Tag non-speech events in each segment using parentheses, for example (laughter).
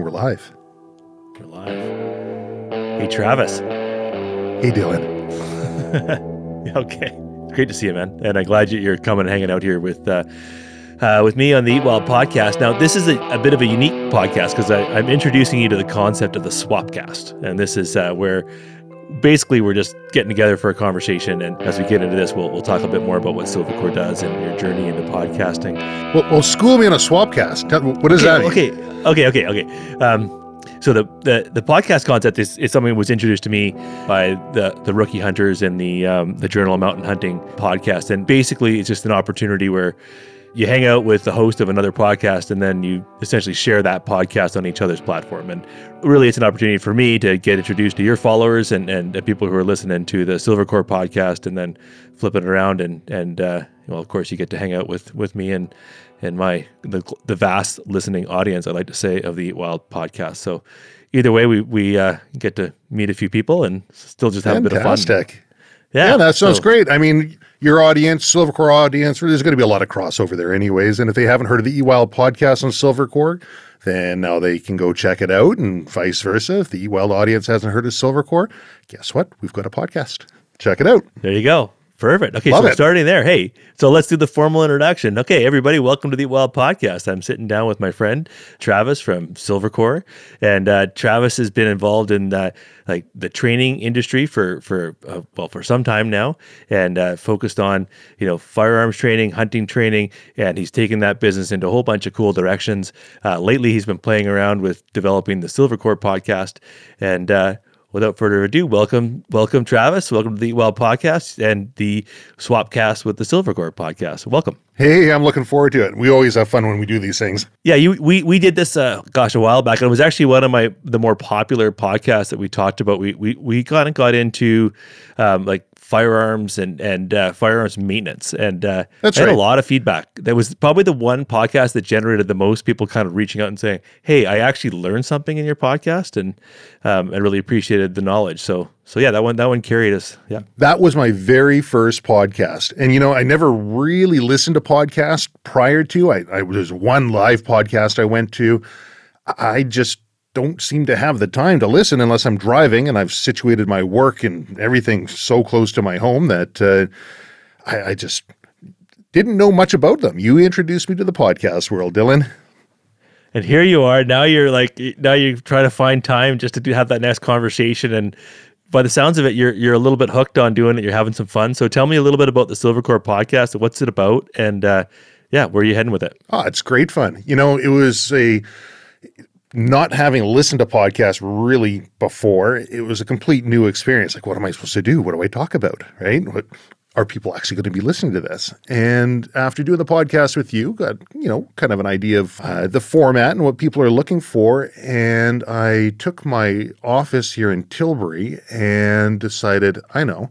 And we're live. We're live. Hey, Travis. Hey, Dylan. (laughs) okay. Great to see you, man. And I'm glad you're coming and hanging out here with uh, uh, with me on the Eat Wild podcast. Now, this is a, a bit of a unique podcast because I'm introducing you to the concept of the Swapcast. And this is uh, where basically we're just getting together for a conversation. And as we get into this, we'll, we'll talk a bit more about what Silvercore does and your journey into podcasting. Well, well school me on a Swapcast. Tell- What that okay, mean? Okay, okay, okay, okay. Um, so the, the the podcast concept is, is something that was introduced to me by the the rookie hunters and the um, the Journal of Mountain Hunting podcast, and basically it's just an opportunity where you hang out with the host of another podcast and then you essentially share that podcast on each other's platform and really it's an opportunity for me to get introduced to your followers and, and the people who are listening to the silvercore podcast and then flip it around and and uh, well of course you get to hang out with with me and and my the, the vast listening audience i like to say of the Eat wild podcast so either way we we uh, get to meet a few people and still just have a bit of fun Fantastic. yeah, Yeah, that sounds so- great. I mean, your audience, Silvercore audience, there's going to be a lot of crossover there, anyways. And if they haven't heard of the Eat Wild podcast on Silvercore, then now they can go check it out, and vice versa. If the Eat Wild audience hasn't heard of Silvercore, guess what? We've got a podcast. Check it out. There you go. Perfect. Okay, Love so it. starting there. Hey, so let's do the formal introduction. Okay, everybody, welcome to the Wild Podcast. I'm sitting down with my friend Travis from Silvercore, and uh, Travis has been involved in uh, like the training industry for for uh, well for some time now, and uh, focused on you know firearms training, hunting training, and he's taken that business into a whole bunch of cool directions. Uh, lately, he's been playing around with developing the Silvercore podcast, and uh, without further ado, welcome, welcome, Travis. Welcome to the Eat Wild podcast and the Swapcast with the Silvercore podcast. Welcome. Hey, I'm looking forward to it. We always have fun when we do these things. Yeah, you we we did this uh gosh a while back and it was actually one of my the more popular podcasts that we talked about. We we we kind of got into um like firearms and and uh, firearms maintenance and uh That's I had right. a lot of feedback. That was probably the one podcast that generated the most people kind of reaching out and saying, "Hey, I actually learned something in your podcast and um and really appreciated the knowledge." So so yeah, that one that one carried us. Yeah. That was my very first podcast. And, you know, I never really listened to podcasts prior to. I, I there's one live podcast I went to. I just don't seem to have the time to listen unless I'm driving and I've situated my work and everything so close to my home that uh, I, I just didn't know much about them. You introduced me to the podcast world, Dylan. And here you are. Now you're like now you're trying to find time just to do, have that next conversation. And by the sounds of it, you're you're a little bit hooked on doing it. You're having some fun. So tell me a little bit about the Silvercore podcast. What's it about? And uh, yeah, where are you heading with it? Oh, it's great fun. You know, it was a not having listened to podcasts really before, it was a complete new experience. Like, what am I supposed to do? What do I talk about? Right? What are people actually going to be listening to this? And after doing the podcast with you, got you know kind of an idea of uh, the format and what people are looking for. And I took my office here in Tilbury and decided, I know,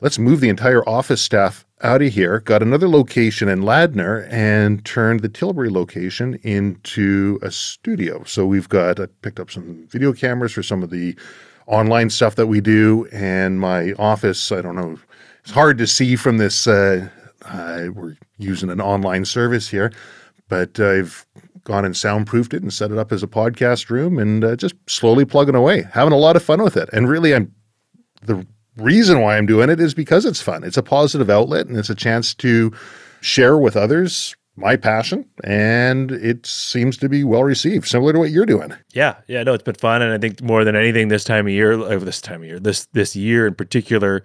let's move the entire office staff out of here, got another location in Ladner, and turned the Tilbury location into a studio. So we've got, I picked up some video cameras for some of the online stuff that we do, and my office, I don't know, it's hard to see from this. Uh, uh, we're using an online service here, but I've gone and soundproofed it and set it up as a podcast room and uh, just slowly plugging away, having a lot of fun with it. And really, I'm the reason why I'm doing it is because it's fun. It's a positive outlet and it's a chance to share with others my passion and it seems to be well received, similar to what you're doing. Yeah, yeah, no, it's been fun, and I think more than anything, this time of year, like this time of year, this this year in particular,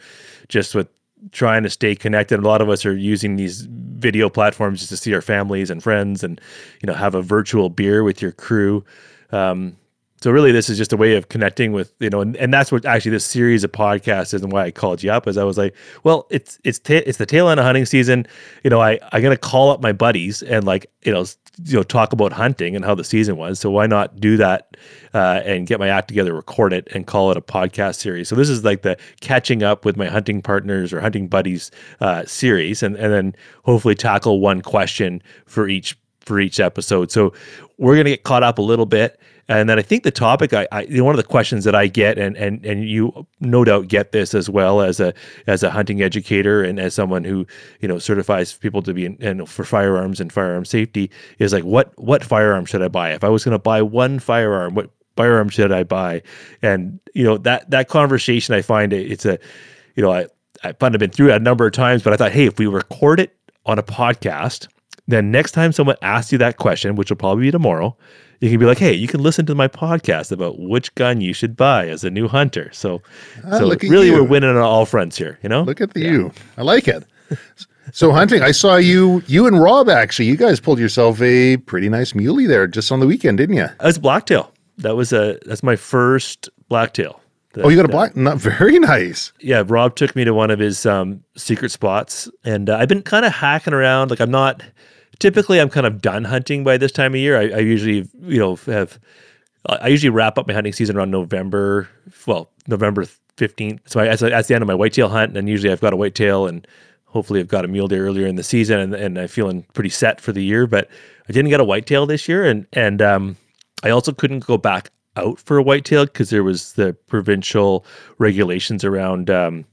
just with trying to stay connected. A lot of us are using these video platforms just to see our families and friends, and you know, have a virtual beer with your crew. Um, so really, this is just a way of connecting with you know, and, and that's what actually this series of podcasts is, and why I called you up. Is I was like, well, it's it's ta- it's the tail end of hunting season. You know, I I'm gonna call up my buddies and like you know you know talk about hunting and how the season was. So why not do that uh, and get my act together, record it, and call it a podcast series. So this is like the catching up with my hunting partners or hunting buddies uh, series, and and then hopefully tackle one question for each for each episode. So we're to get caught up a little bit. And then I think the topic, I, I one of the questions that I get, and and and you no doubt get this as well as a as a hunting educator and as someone who you know certifies people to be in, and for firearms and firearm safety, is like what what firearm should I buy? If I was going to buy one firearm, what firearm should I buy? And you know that that conversation, I find it, it's a, you know, I I I've been through it a number of times, but I thought, hey, if we record it on a podcast, then next time someone asks you that question, which will probably be tomorrow, you can be like, hey, you can listen to my podcast about which gun you should buy as a new hunter. So, Ah, so look really, you. we're winning on all fronts here. You know, Look at the you. I like it. So hunting, I saw you, you and Rob actually. You guys pulled yourself a pretty nice muley there just on the weekend, didn't you? I was blacktail. That was a that's my first blacktail. Oh, you got a black, not very (laughs) nice. yeah, Rob took me to one of his um, secret spots, and uh, I've been kind of hacking around. Like I'm not typically I'm kind of done hunting by this time of year. I, I usually you know have I usually wrap up my hunting season around November. Well, November fifteenth. So I, that's, that's the end of my whitetail hunt, and usually I've got a whitetail, and hopefully I've got a mule deer earlier in the season, and, and I'm feeling pretty set for the year. But I didn't get a whitetail this year, and and um, I also couldn't go back out for a whitetail because there was the provincial regulations around um,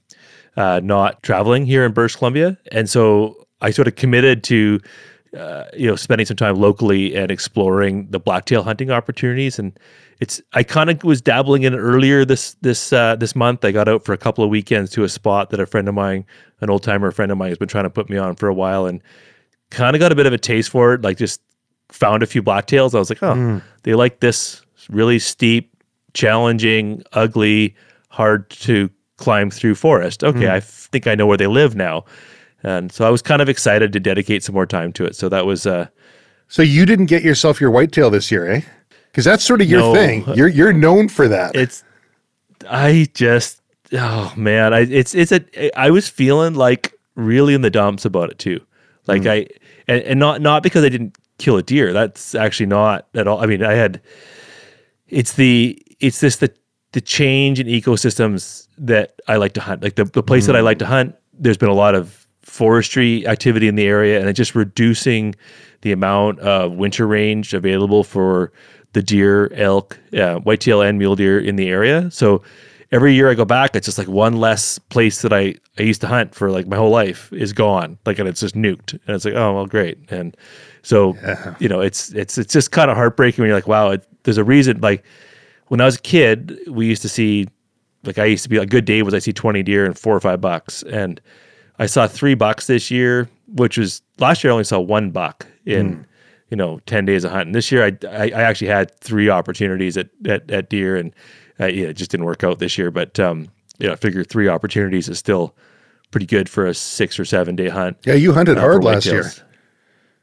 uh, not traveling here in British Columbia, and so I sort of committed to uh, you know spending some time locally and exploring the blacktail hunting opportunities. And it's I kind of was dabbling in it earlier this this uh, this month. I got out for a couple of weekends to a spot that a friend of mine, an old timer friend of mine, has been trying to put me on for a while, and kind of got a bit of a taste for it. Like just found a few blacktails. I was like, oh, they like this really steep, challenging, ugly, hard to climb through forest. Okay, I f- think I know where they live now. And so I was kind of excited to dedicate some more time to it. So that was uh So you didn't get yourself your whitetail this year, eh? Because that's sort of your No. thing. You're you're known for that. it's I just oh man, I it's it's a I was feeling like really in the dumps about it too. Like I and, and not not because I didn't kill a deer. That's actually not at all. I mean, I had it's the it's this the the change in ecosystems that I like to hunt. Like the, the place that I like to hunt, there's been a lot of forestry activity in the area and it's just reducing the amount of winter range available for the deer, elk, uh, whitetail, and mule deer in the area. So every year I go back, it's just like one less place that I, I used to hunt for like my whole life is gone. Like, and it's just nuked. And it's like, oh, well, great. And so, you know, it's, it's, it's just kind of heartbreaking when you're like, wow, it, there's a reason. Like when I was a kid, we used to see, like, I used to be a good day was I see 20 deer and four or five bucks. And I saw three bucks this year, which was last year I only saw one buck in, you know, 10 days of hunting. This year I, I, I actually had three opportunities at, at, at deer and uh, yeah, it just didn't work out this year. But, um, yeah, I figure three opportunities is still pretty good for a six or seven day hunt. yeah, you hunted uh, hard last year.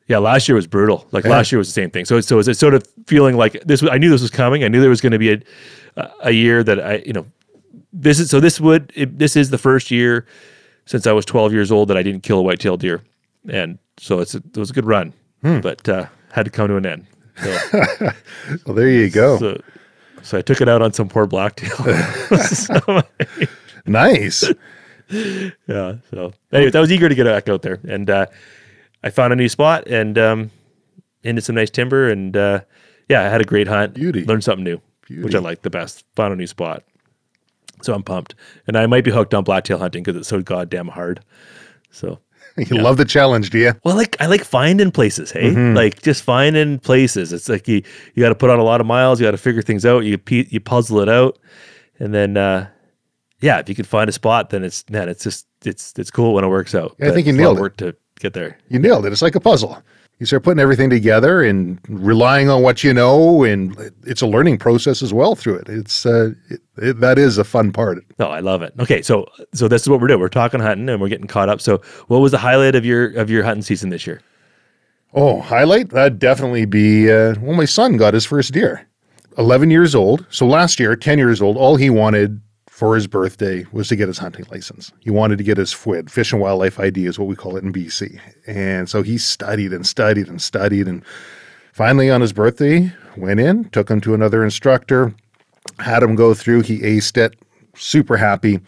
Yeah, last year was brutal. Like last year was the same thing. So, so is it sort of feeling like this? was- I knew this was coming. I knew there was going to be a, a year that I, you know, this is so. This would it, this is the first year since I was 12 years old that I didn't kill a white-tailed deer, and so it's a, it was a good run, but uh, had to come to an end. So, (laughs) Well, there you go. so, so I took it out on some poor blacktail. So, (laughs) nice. yeah. So anyways, I was eager to get back out there, and uh, I found a new spot and um, into some nice timber, and uh, yeah, I had a great hunt. Beauty. Learned something new, which I like the best. Found a new spot, so I'm pumped, and I might be hooked on blacktail hunting because it's so goddamn hard. So. (laughs) You love the challenge, do you? Well, like I like finding places, hey, like just finding places. It's like you you got to put on a lot of miles. You got to figure things out. You you puzzle it out, and then uh, yeah, if you can find a spot, then it's man, it's just it's it's cool when it works out. Yeah, I think you it's a lot nailed it. Work to get there. You nailed it. It's like a puzzle. You start putting everything together and relying on what you know, and it's a learning process as well through it. It's uh, it, it, that is a fun part. No, I love it. Okay, so so this is what we're doing. We're talking hunting and we're getting caught up. So, what was the highlight of your of your hunting season this year? Oh, highlight that'd definitely be uh, well. My son got his first deer, eleven years old. So last year, ten years old, all he wanted for his birthday was to get his hunting license. He wanted to get his FWID, Fish and Wildlife ID, is what we call it in BC. And so he studied and studied and studied, and finally on his birthday, went in, took him to another instructor, had him go through. He aced it, super happy.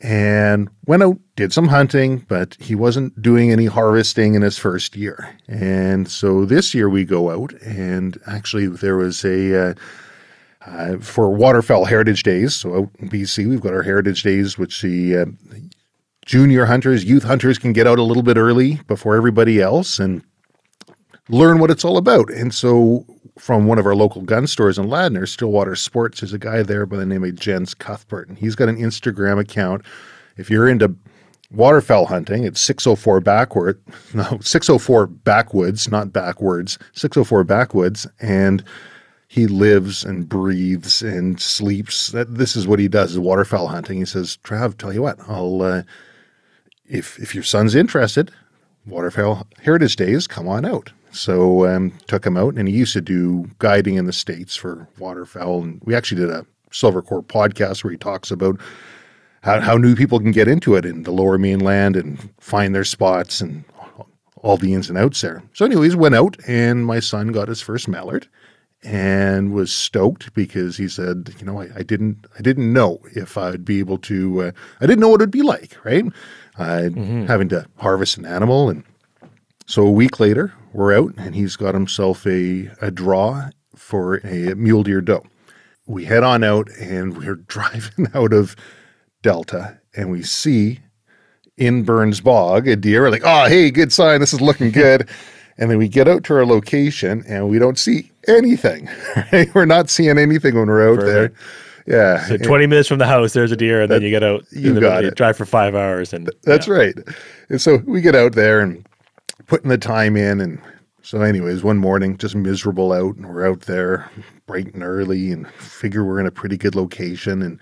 and went out, did some hunting, but he wasn't doing any harvesting in his first year. And so this year we go out, and actually there was a uh, uh, for Waterfowl Heritage Days. So out in BC, we've got our Heritage Days, which the uh, junior hunters, youth hunters can get out a little bit early before everybody else and learn what it's all about. And so from one of our local gun stores in Ladner, Stillwater Sports, there's a guy there by the name of Jens Cuthbert, and he's got an Instagram account. If you're into waterfowl hunting, it's 604 backward, (laughs) no, 604 backwoods, not backwards, 604 backwoods, and he lives and breathes and sleeps. That this is what he does is waterfowl hunting. He says, "Trav, tell you what, I'll uh, if if your son's interested, waterfowl heritage days, come on out." So um, took him out, and he used to do guiding in the states for waterfowl, and we actually did a Silvercore podcast where he talks about how, how new people can get into it in the lower mainland and find their spots and all the ins and outs there. So, anyways, went out, and my son got his first mallard and was stoked because he said, you know, I, I didn't, I didn't know if I'd be able to, uh, I didn't know what it'd be like, right? Uh, mm-hmm. Having to harvest an animal, and so a week later, we're out, and he's got himself a a draw for a mule deer doe. We head on out, and we're (laughs) driving out of Delta, and we see in Burns Bog a deer. We're like, oh, hey, good sign. This is looking (laughs) good. And then we get out to our location and we don't see anything. (laughs) Right? We're not seeing anything when we're out Perfect. there. Yeah. So 20 and, minutes from the house, there's a deer, and that, then you get out. You got it. drive for five hours. and That's yeah. right. And so we get out there and putting the time in. And so, anyways, one morning, just miserable out, and we're out there bright and early and figure we're in a pretty good location. And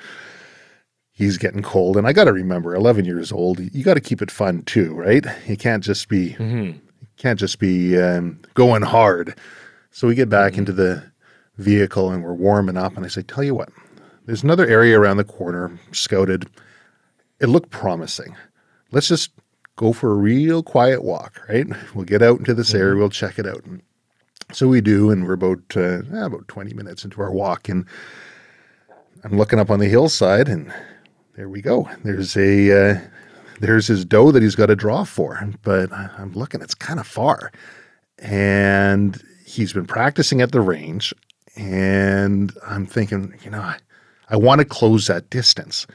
he's getting cold. And I got to remember, 11 years old, you got to keep it fun too, right? You can't just be. Mm-hmm can't just be um, going hard. So we get back mm-hmm. into the vehicle and we're warming up. And I say, Tell you what, there's another area around the corner scouted. It looked promising. Let's just go for a real quiet walk, right? We'll get out into this mm-hmm. area, we'll check it out. And so we do, and we're about uh, about 20 minutes into our walk. And I'm looking up on the hillside, and there we go. There's a uh, there's his doe that he's got to draw for. But I'm looking, it's kind of far. And he's been practicing at the range. And I'm thinking, you know, I, I want to close that distance.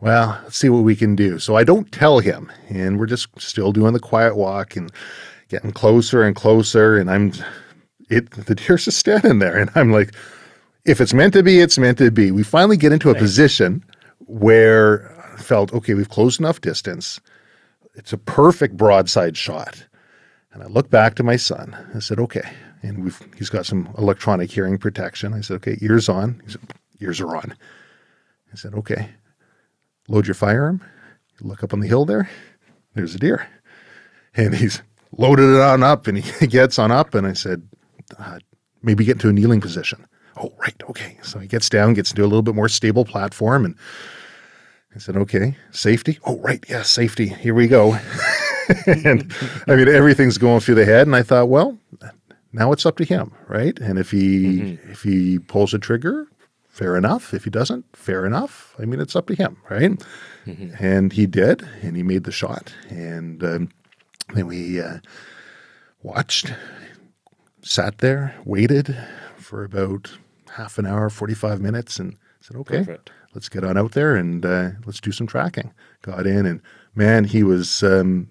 Well, let's see what we can do. So I don't tell him. And we're just still doing the quiet walk and getting closer and closer. And I'm, it, the deer's just standing there. And I'm like, if it's meant to be, it's meant to be. We finally get into a position where felt, okay, we've closed enough distance. It's a perfect broadside shot. And I looked back to my son. I said, okay. And we've he's got some electronic hearing protection. I said, okay, ears on. He said, ears are on. I said, okay. Load your firearm. look up on the hill there. There's a deer. And he's loaded it on up and he (laughs) gets on up. And I said, uh, maybe get into a kneeling position. Oh, right. Okay. So he gets down, gets into a little bit more stable platform and I said, okay, safety. Oh, right. Yeah, safety. Here we go. (laughs) and I mean, everything's going through the head. And I thought, well, now it's up to him, right? And if he mm-hmm. if he pulls a trigger, fair enough. If he doesn't, fair enough. I mean, it's up to him, right? Mm-hmm. And he did, and he made the shot. And um, then we uh, watched, sat there, waited for about half an hour, forty five minutes, and said, okay. Perfect let's get on out there and uh, let's do some tracking. Got in and man, he was um,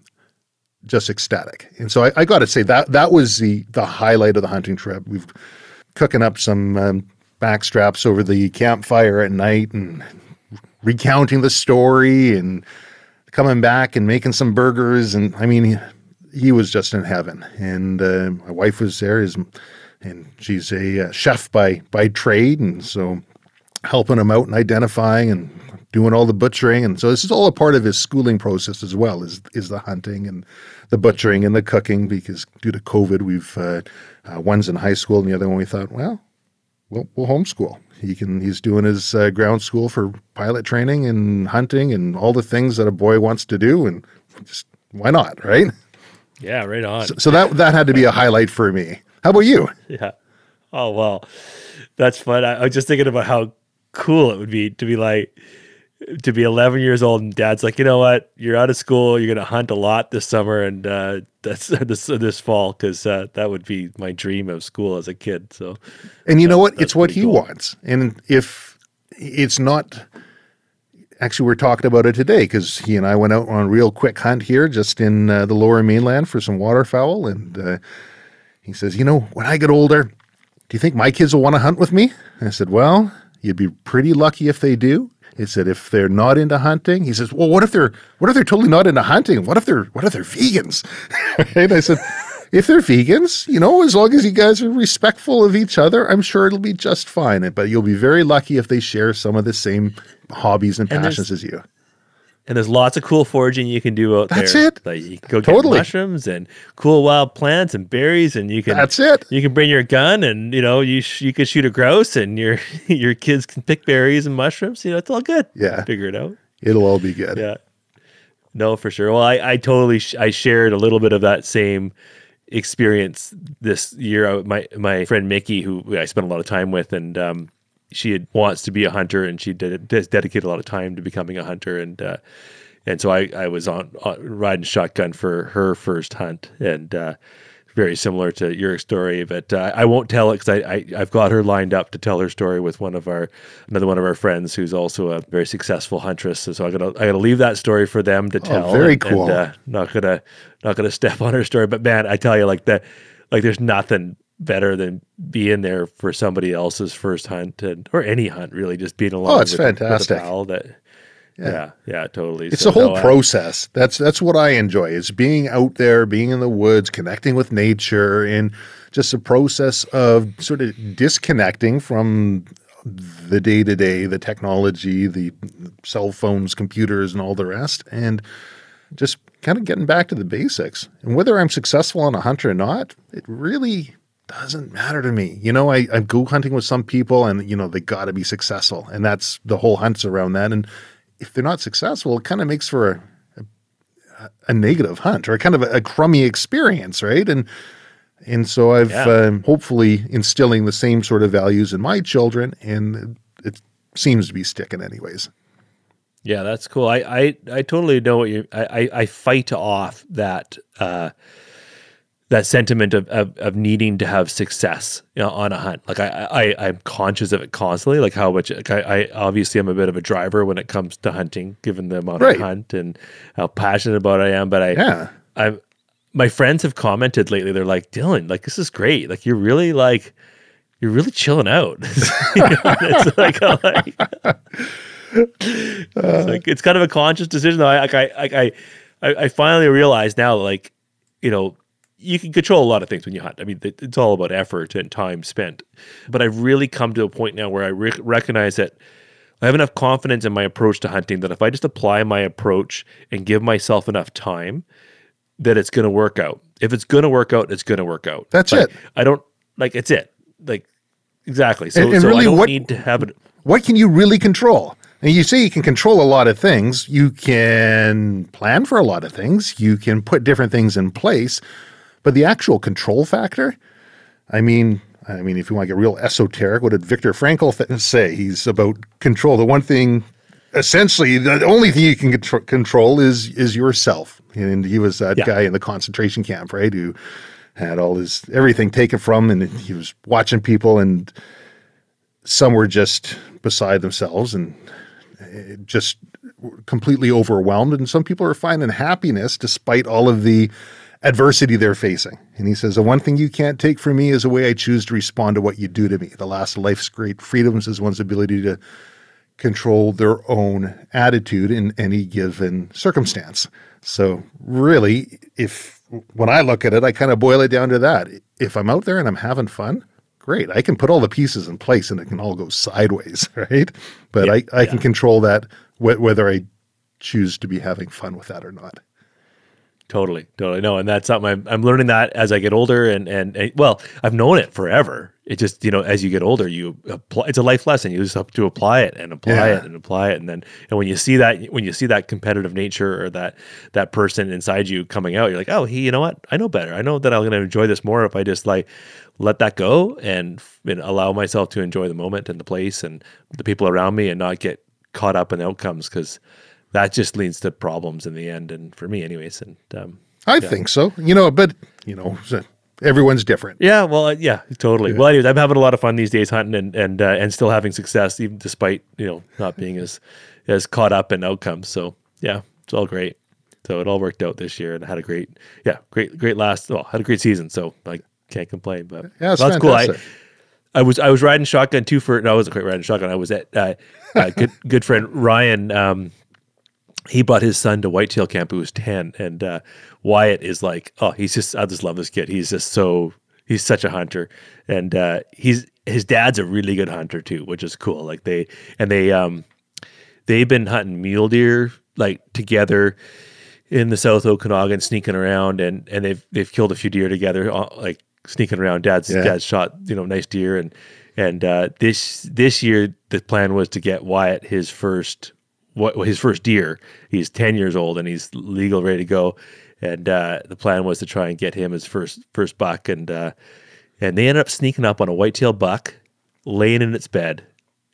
just ecstatic. And so I, I got to say that that was the the highlight of the hunting trip. We've cooking up some um, back straps over the campfire at night and recounting the story and coming back and making some burgers. And I mean, he, he was just in heaven. And uh, my wife was there, is, and she's a uh, chef by by trade, and so helping him out and identifying and doing all the butchering. And so this is all a part of his schooling process as well is is the hunting and the butchering and the cooking because due to covid we've uh, uh, one's in high school and the other one we thought well we'll, we'll homeschool. He can he's doing his uh, ground school for pilot training and hunting and all the things that a boy wants to do. And just why not right? Yeah right on. So, so that that had to be a highlight for me. How about you? (laughs) Yeah. Oh well that's fun. I, I was just thinking about how cool it would be to be like to be 11 years old and dad's like, you know what, you're out of school, you're gonna hunt a lot this summer and uh, that's (laughs) this this fall because uh, that would be my dream of school as a kid. So, and you know what? It's what he cool. wants, and if it's not. Actually, we're talking about it today because he and I went out on a real quick hunt here, just in uh, the Lower Mainland for some waterfowl, and uh, he says, "You know, when I get older, do you think my kids will want to hunt with me?" I said, "Well, you'd be pretty lucky if they do." He said if they're not into hunting, he says, well, what if they're what if they're totally not into hunting? What if they're what if they're vegans? (laughs) right? I said, if they're vegans, you know, as long as you guys are respectful of each other, I'm sure it'll be just fine. But you'll be very lucky if they share some of the same hobbies and, and passions as you. And there's lots of cool foraging you can do out That's there. That's it. Like you can go totally. get mushrooms and cool wild plants and berries, and you can. That's it. You can bring your gun, and you know you sh- you can shoot a grouse, and your (laughs) your kids can pick berries and mushrooms. You know it's all good. Yeah, figure it out. It'll all be good. Yeah. No, for sure. Well, I I totally sh- I shared a little bit of that same experience this year. My my friend Mickey, who I spent a lot of time with, and um, she had, wants to be a hunter and she did dedicate a lot of time to becoming a hunter. And uh, and so I, I was on, on, riding shotgun for her first hunt and uh, very similar to your story but uh, I won't tell it because I, I have got her lined up to tell her story with one of our another one of our friends who's also a very successful huntress. So I gotta I gotta leave that story for them to oh, tell oh, very and, cool. and, uh, not gonna not gonna step (laughs) on her story. But man I tell you like that like there's nothing better than being there for somebody else's first hunt and or any hunt really just being oh, along oh it's with, fantastic with owl that yeah. yeah, yeah totally. It's so, the whole no, process. I, that's that's what i enjoy is being out there being in the woods connecting with nature and just a process of sort of disconnecting from the day to day the technology the cell phones computers and all the rest and just kind of getting back to the basics. And whether i'm successful on a hunt or not it really doesn't matter to me. You know, I, I go hunting with some people and, you know, they got to be successful. And that's the whole hunt's around that. And if they're not successful, it kind of makes for a, a, a negative hunt or a kind of a, a, crummy experience, right? And and so I've yeah. um, hopefully instilling the same sort of values in my children, and it seems to be sticking, anyways. Yeah, that's cool. I I, I totally know what you. I, I fight off that. Uh, that sentiment of, of, of needing to have success you know, on a hunt. Like I, I, I'm conscious of it constantly. Like how much like I, I obviously I'm a bit of a driver when it comes to hunting, given the amount right. of hunt and how passionate about I am. But I, yeah, I'm. My friends have commented lately. They're like, Dylan, like this is great. Like you're really like, you're really chilling out. (laughs) it's like, like, it's like it's kind of a conscious decision. Though. I, like I, I, I, I finally realized now, like, you know, you can control a lot of things when you hunt. I mean, it's all about effort and time spent. But I've really come to a point now where I re- recognize that I have enough confidence in my approach to hunting that if I just apply my approach and give myself enough time, that it's going to work out. If it's going to work out, it's going to work out. That's it. I don't like it's it. Like exactly. So, and, and so really, I don't what, need to have it. What can you really control? And you say you can control a lot of things. You can plan for a lot of things. You can put different things in place. But the actual control factor, I mean, I mean, if you want to get real esoteric, what did Viktor Frankl th- say? He's about control. The one thing, essentially, the only thing you can contr- control is is yourself. And he was that yeah. guy in the concentration camp, right? Who had all his everything taken from, him, and he was watching people, and some were just beside themselves and eh, just completely overwhelmed, and some people are finding happiness despite all of the adversity they're facing. And he says, The one thing you can't take from me is the way I choose to respond to what you do to me. The last of life's great freedoms is one's ability to control their own attitude in any given circumstance. So, really, if when I look at it, I kind of boil it down to that. If I'm out there and I'm having fun, great. I can put all the pieces in place and it can all go sideways, (laughs) right? But yeah, I, I yeah. can control that wh- whether I choose to be having fun with that or not. Totally, totally. No, and that's something I'm, I'm learning that as I get older, and, and, and well, I've known it forever. It just you know, as you get older, you apply. It's a life lesson. You just have to apply it and apply yeah. it and apply it, and then and when you see that when you see that competitive nature or that that person inside you coming out, you're like, oh, he, you know what? I know better. I know that I'm going to enjoy this more if I just like let that go and, and allow myself to enjoy the moment and the place and the people around me, and not get caught up in outcomes because that just leads to problems in the end. And for me, anyways. And um, I yeah. think so. You know, but you know, everyone's different. Yeah. Well, uh, yeah, totally. Yeah. Well, anyways, I'm having a lot of fun these days hunting and and uh, and still having success, even despite you know not being as (laughs) as caught up in outcomes. So yeah, it's all great. So it all worked out this year and I had a great, yeah, great, great last, well, had a great season. So I can't complain, but yeah, that's cool. I, I was, I was riding shotgun too for, no, I wasn't quite riding shotgun. I was at, uh, uh, good, (laughs) good friend Ryan, um, he brought his son to whitetail camp who was 10 and uh, wyatt is like oh he's just i just love this kid he's just so he's such a hunter and uh, he's his dad's a really good hunter too which is cool like they and they um they've been hunting mule deer like together in the South Okanagan, sneaking around, and and they've they've killed a few deer together, uh, like sneaking around. Dad's yeah. dad's shot you know nice deer, and and uh, this this year the plan was to get Wyatt his first what his first deer. He's ten years old and he's legal, ready to go. And uh, the plan was to try and get him his first first buck, and uh, and they ended up sneaking up on a whitetail buck, laying in its bed,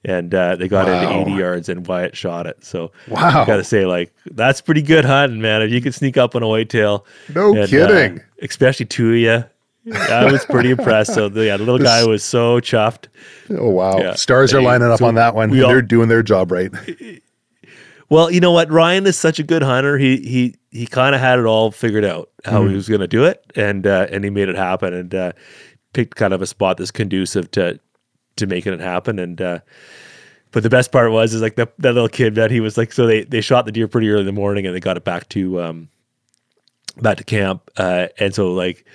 and uh, they got wow. into 80 yards and Wyatt shot it. So wow, I got to say, like that's pretty good hunting, man. If you can sneak up on a whitetail, no and, uh, kidding, uh, especially two of you. I was pretty impressed. So the, yeah, the little this, guy was so chuffed. Oh wow, yeah. stars are lining up so on that one. All, They're doing their job right. Well, you know what? Ryan is such a good hunter. He he he kind of had it all figured out how mm. he was going to do it, and uh, and he made it happen, and uh, picked kind of a spot that's conducive to to making it happen. And uh, but the best part was is like that that little kid that he was like so they they shot the deer pretty early in the morning and they got it back to um back to camp. Uh, and so like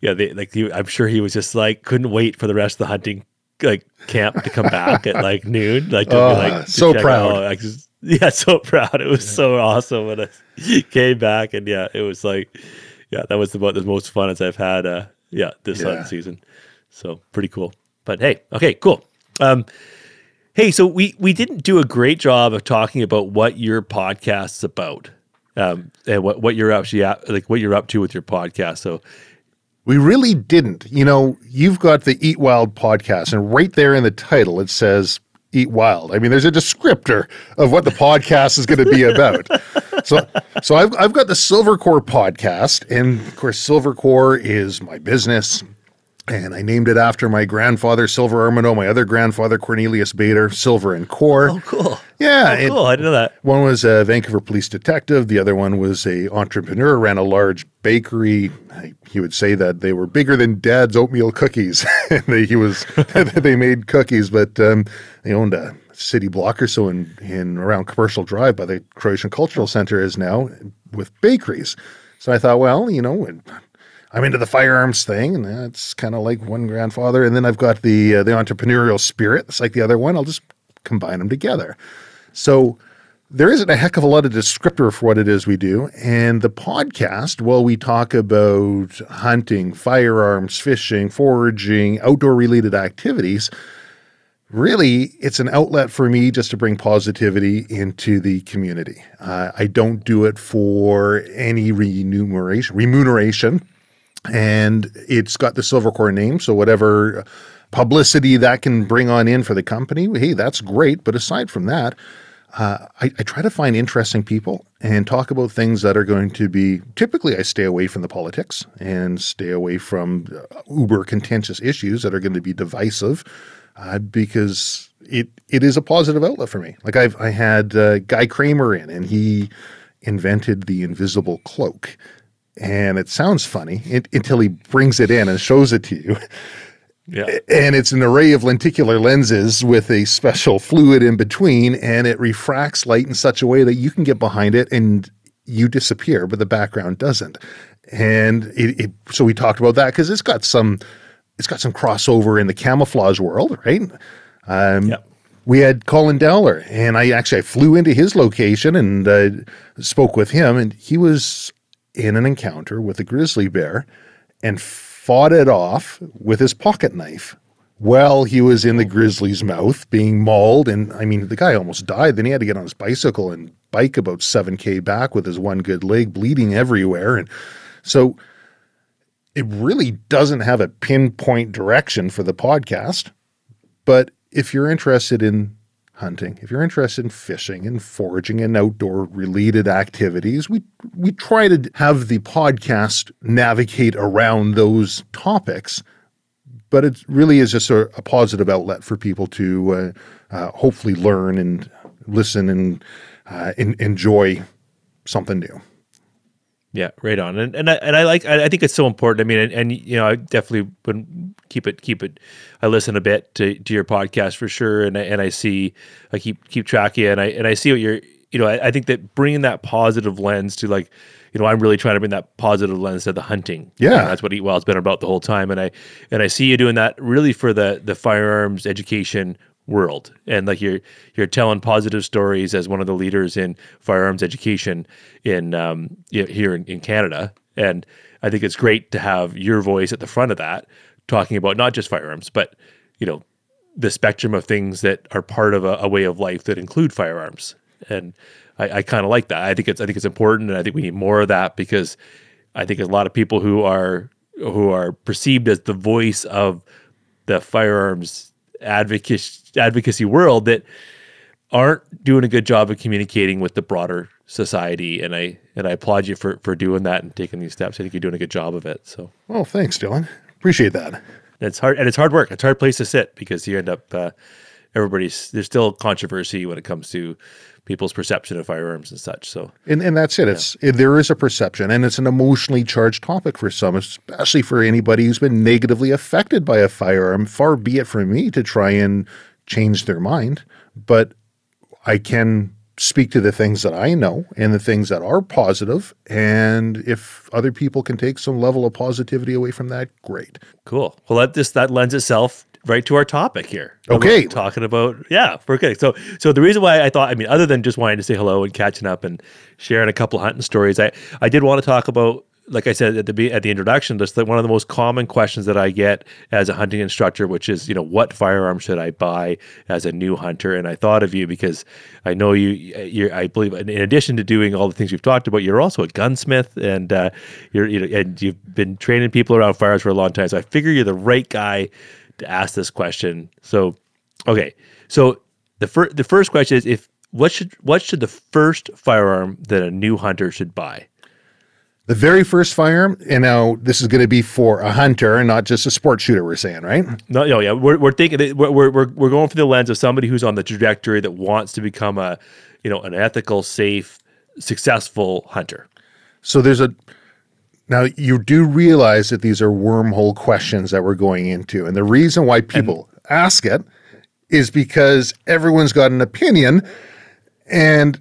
yeah they like he, I'm sure he was just like couldn't wait for the rest of the hunting like camp to come back at like noon. Like to oh, be like so proud. Out. Just, (laughs) yeah, so proud. It was yeah. so awesome when I (laughs) came back and yeah, it was like yeah, that was about the most fun as I've had uh yeah, this yeah. season. So pretty cool. But hey, okay, cool. Um, hey, so we we didn't do a great job of talking about what your podcast's about, um, and what what you're actually at, like what you're up to with your podcast. So we really didn't. You know, you've got the Eat Wild podcast, and right there in the title it says Eat Wild. I mean, there's a descriptor of what the podcast is going to be (laughs) about. so, so I've I've got the Silvercore podcast, and of course, Silvercore is my business and I named it after my grandfather, Silver Armino, my other grandfather, Cornelius Bader, Silver and Core. Oh, cool. Yeah. Oh, cool. I didn't know that. One was a Vancouver police detective. The other one was a entrepreneur, ran a large bakery. He would say that they were bigger than dad's oatmeal cookies. (laughs) they, he was, (laughs) (laughs) they made cookies, but um, they owned a city block or so in, in around Commercial Drive by the Croatian Cultural Center is now with bakeries. So I thought, well, you know, I'm into the firearms thing, and that's kind of like one grandfather. And then I've got the uh, the entrepreneurial spirit. It's like the other one. I'll just combine them together. So there isn't a heck of a lot of descriptor for what it is we do. And the podcast, well, we talk about hunting, firearms, fishing, foraging, outdoor related activities. Really, it's an outlet for me just to bring positivity into the community. Uh, I don't do it for any remuneration. Remuneration and it's got the Silvercore name. So whatever publicity that can bring on in for the company, hey, that's great. But aside from that, uh, I, I, try to find interesting people and talk about things that are going to be. Typically, I stay away from the politics and stay away from uh, uber contentious issues that are going to be divisive, uh, because it it is a positive outlet for me. Like I've I had uh, Guy Cramer in, and he invented the invisible cloak and it sounds funny it, until he brings it in and shows it to you. (laughs) Yeah. And it's an array of lenticular lenses with a special fluid in between, and it refracts light in such a way that you can get behind it and you disappear, but the background doesn't. And it, it so we talked about that because it's got some it's got some crossover in the camouflage world, right? Um, yeah. We had Colin Dowler, and I actually I flew into his location and uh, spoke with him, and he was in an encounter with a grizzly bear and fought it off with his pocket knife while he was in the grizzly's mouth being mauled. And I mean, the guy almost died. Then he had to get on his bicycle and bike about 7K back with his one good leg bleeding everywhere. And so it really doesn't have a pinpoint direction for the podcast. But if you're interested in hunting, if you're interested in fishing and foraging and outdoor related activities, we we try to have the podcast navigate around those topics. But it really is just a, a positive outlet for people to uh, uh, hopefully learn and listen and uh, in, enjoy something new. Yeah, right on. And and I, and I like I, I think it's so important. I mean, and, and you know, I definitely would keep it keep it. I listen a bit to, to your podcast for sure, and I, and I see I keep keep track of you, and I and I see what you're. You know, I, I think that bringing that positive lens to like, you know, I'm really trying to bring that positive lens to the hunting. Yeah, and that's what Eat Wild's been about the whole time, and I and I see you doing that really for the the firearms education world. And like you're you're telling positive stories as one of the leaders in firearms education in um, here in, in Canada. And I think it's great to have your voice at the front of that talking about not just firearms but you know the spectrum of things that are part of a, a way of life that include firearms. And I, I kind of like that. I think it's I think it's important and I think we need more of that because I think a lot of people who are who are perceived as the voice of the firearms advocacy advocacy world that aren't doing a good job of communicating with the broader society and I and I applaud you for for doing that and taking these steps. I think you're doing a good job of it. So well, thanks, Dylan. Appreciate that. It's hard and it's hard work. It's a hard place to sit because you end up uh, everybody's there's still controversy when it comes to people's perception of firearms and such. So, and, and that's it. Yeah. It's it, there is a perception, and it's an emotionally charged topic for some, especially for anybody who's been negatively affected by a firearm. Far be it from me to try and change their mind, but I can speak to the things that I know and the things that are positive. And if other people can take some level of positivity away from that, great. Cool. Well, that this that lends itself right to our topic here. Okay. Talking about yeah, we're good. So so the reason why I thought I mean other than just wanting to say hello and catching up and sharing a couple hunting stories, I I did want to talk about like I said at the at the introduction, just like one of the most common questions that I get as a hunting instructor, which is, you know, what firearm should I buy as a new hunter? And I thought of you because I know you. You're, I believe, in addition to doing all the things we've talked about, you're also a gunsmith, and uh, you're, you know, and you've been training people around firearms for a long time. So I figure you're the right guy to ask this question. So, okay, so the first the first question is if what should what should the first firearm that a new hunter should buy? The very first firearm, you know, this is going to be for a hunter and not just a sport shooter. We're saying, right? No, no, yeah, we're, we're thinking we're, we're we're going for the lens of somebody who's on the trajectory that wants to become a, you know, an ethical, safe, successful hunter. So there's a now you do realize that these are wormhole questions that we're going into, and the reason why people and, ask it is because everyone's got an opinion, and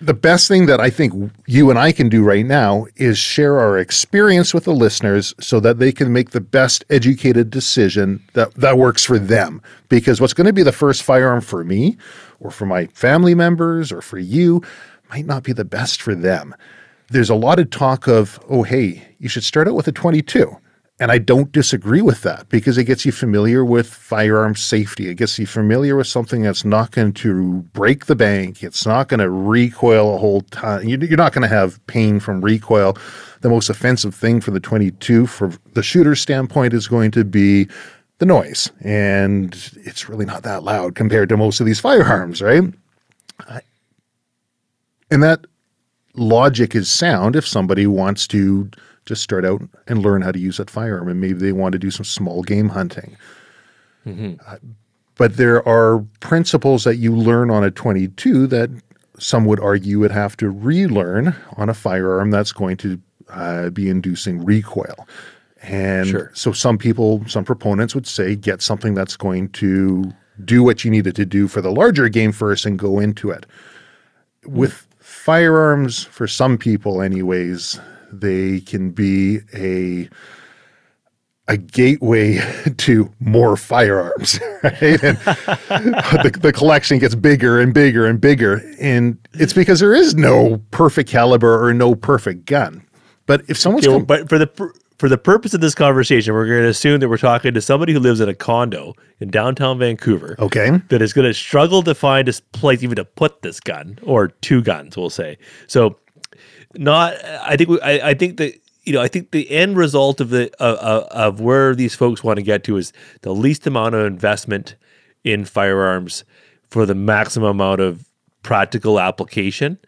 the best thing that I think you and I can do right now is share our experience with the listeners so that they can make the best educated decision that, that works for them. Because what's going to be the first firearm for me or for my family members or for you might not be the best for them. There's a lot of talk of, oh, hey, you should start out with a 22. And I don't disagree with that because it gets you familiar with firearm safety. It gets you familiar with something that's not going to break the bank. It's not going to recoil a whole ton. You're not going to have pain from recoil. The most offensive thing for the 22 from the shooter's standpoint is going to be the noise. And it's really not that loud compared to most of these firearms, right? And that logic is sound if somebody wants to just start out and learn how to use that firearm, and maybe they want to do some small game hunting. Mm-hmm. Uh, but there are principles that you learn on a 22 that some would argue would have to relearn on a firearm that's going to uh, be inducing recoil. And sure. so some people, some proponents would say get something that's going to do what you needed to do for the larger game first and go into it. With firearms, for some people, anyways, they can be a a gateway (laughs) to more firearms, (laughs) right? And (laughs) the, the collection gets bigger and bigger and bigger. And it's because there is no perfect caliber or no perfect gun. But if someone's okay, but for the for the purpose of this conversation, we're going to assume that we're talking to somebody who lives in a condo in downtown Vancouver. Okay. That is going to struggle to find a place even to put this gun or two guns, we'll say. So not i think I, I think that you know i think the end result of the uh, of where these folks want to get to is the least amount of investment in firearms for the maximum amount of practical application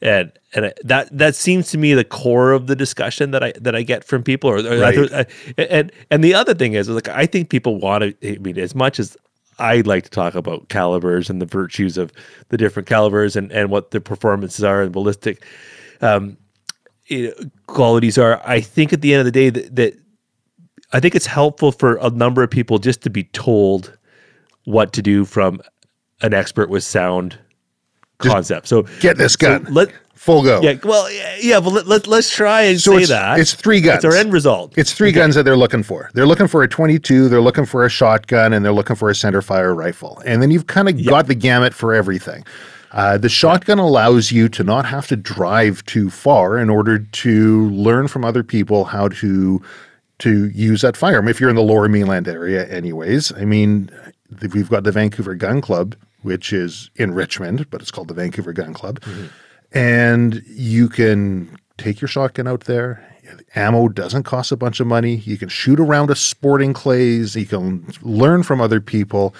and and that that seems to me the core of the discussion that I that I get from people. Or, or Right. other- and and the other thing is like I think people want to. I mean, as much as I like to talk about calibers and the virtues of the different calibers and and what the performances are and ballistic um, qualities are. I think at the end of the day that, that I think it's helpful for a number of people just to be told what to do from an expert with sound concept. So Get this gun. let Full go. yeah, well, yeah, but let, let, let's try and So say it's, that. it's three guns. It's our end result. It's three guns that they're looking for. They're looking for a 22, they're looking for a shotgun, and they're looking for a center fire rifle. And then you've kind of got the gamut for everything. Uh, the shotgun allows you to not have to drive too far in order to learn from other people how to to use that firearm. If you're in the lower mainland area, anyways, I mean, we've got the Vancouver Gun Club, which is in Richmond, but it's called the Vancouver Gun Club, and you can take your shotgun out there. Ammo doesn't cost a bunch of money. You can shoot around a sporting clays. You can learn from other people.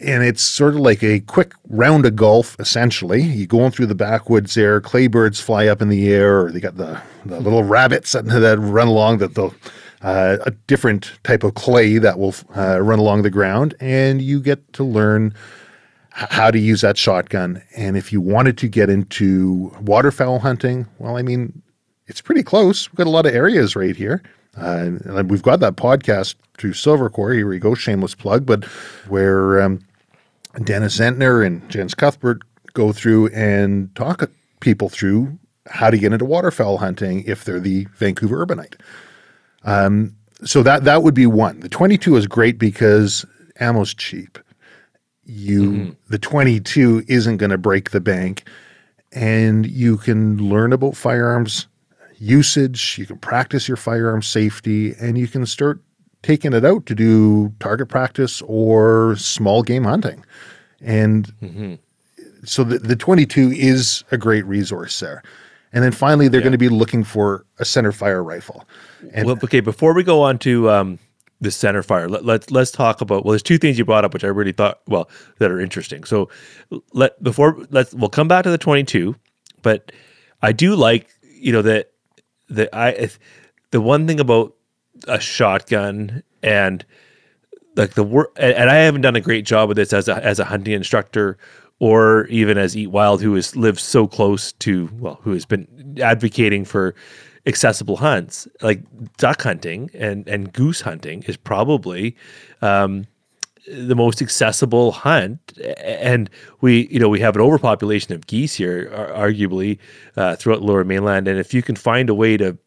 And it's sort of like a quick round of golf, essentially. You going through the backwoods there, clay birds fly up in the air, or they got the, the little rabbits that, that run along that they'll uh, a different type of clay that will uh, run along the ground, and you get to learn how to use that shotgun. And if you wanted to get into waterfowl hunting, well, I mean, it's pretty close. We've got a lot of areas right here. Uh, and we've got that podcast through Silvercore. Here we go, shameless plug, but where um, Dennis Zentner and Jens Cuthbert go through and talk people through how to get into waterfowl hunting if they're the Vancouver urbanite. Um, so that that would be one. The 22 is great because ammo's cheap. You the 22 isn't going to break the bank, and you can learn about firearms usage. You can practice your firearm safety, and you can start taking it out to do target practice or small game hunting. And so the, the 22 is a great resource there. And then finally, they're going to be looking for a center fire rifle. And well, okay, before we go on to um, the center fire, let, let, let's talk about. Well, there's two things you brought up, which I really thought, well, that are interesting. So let before let's we'll come back to the 22, but I do like you know that the I the one thing about a shotgun and like the work and, and I haven't done a great job with this as a as a hunting instructor or even as Eat Wild who has lived so close to well who has been advocating for accessible hunts. Like duck hunting and and goose hunting is probably um the most accessible hunt. And we you know we have an overpopulation of geese here arguably uh, throughout lower mainland. And if you can find a way to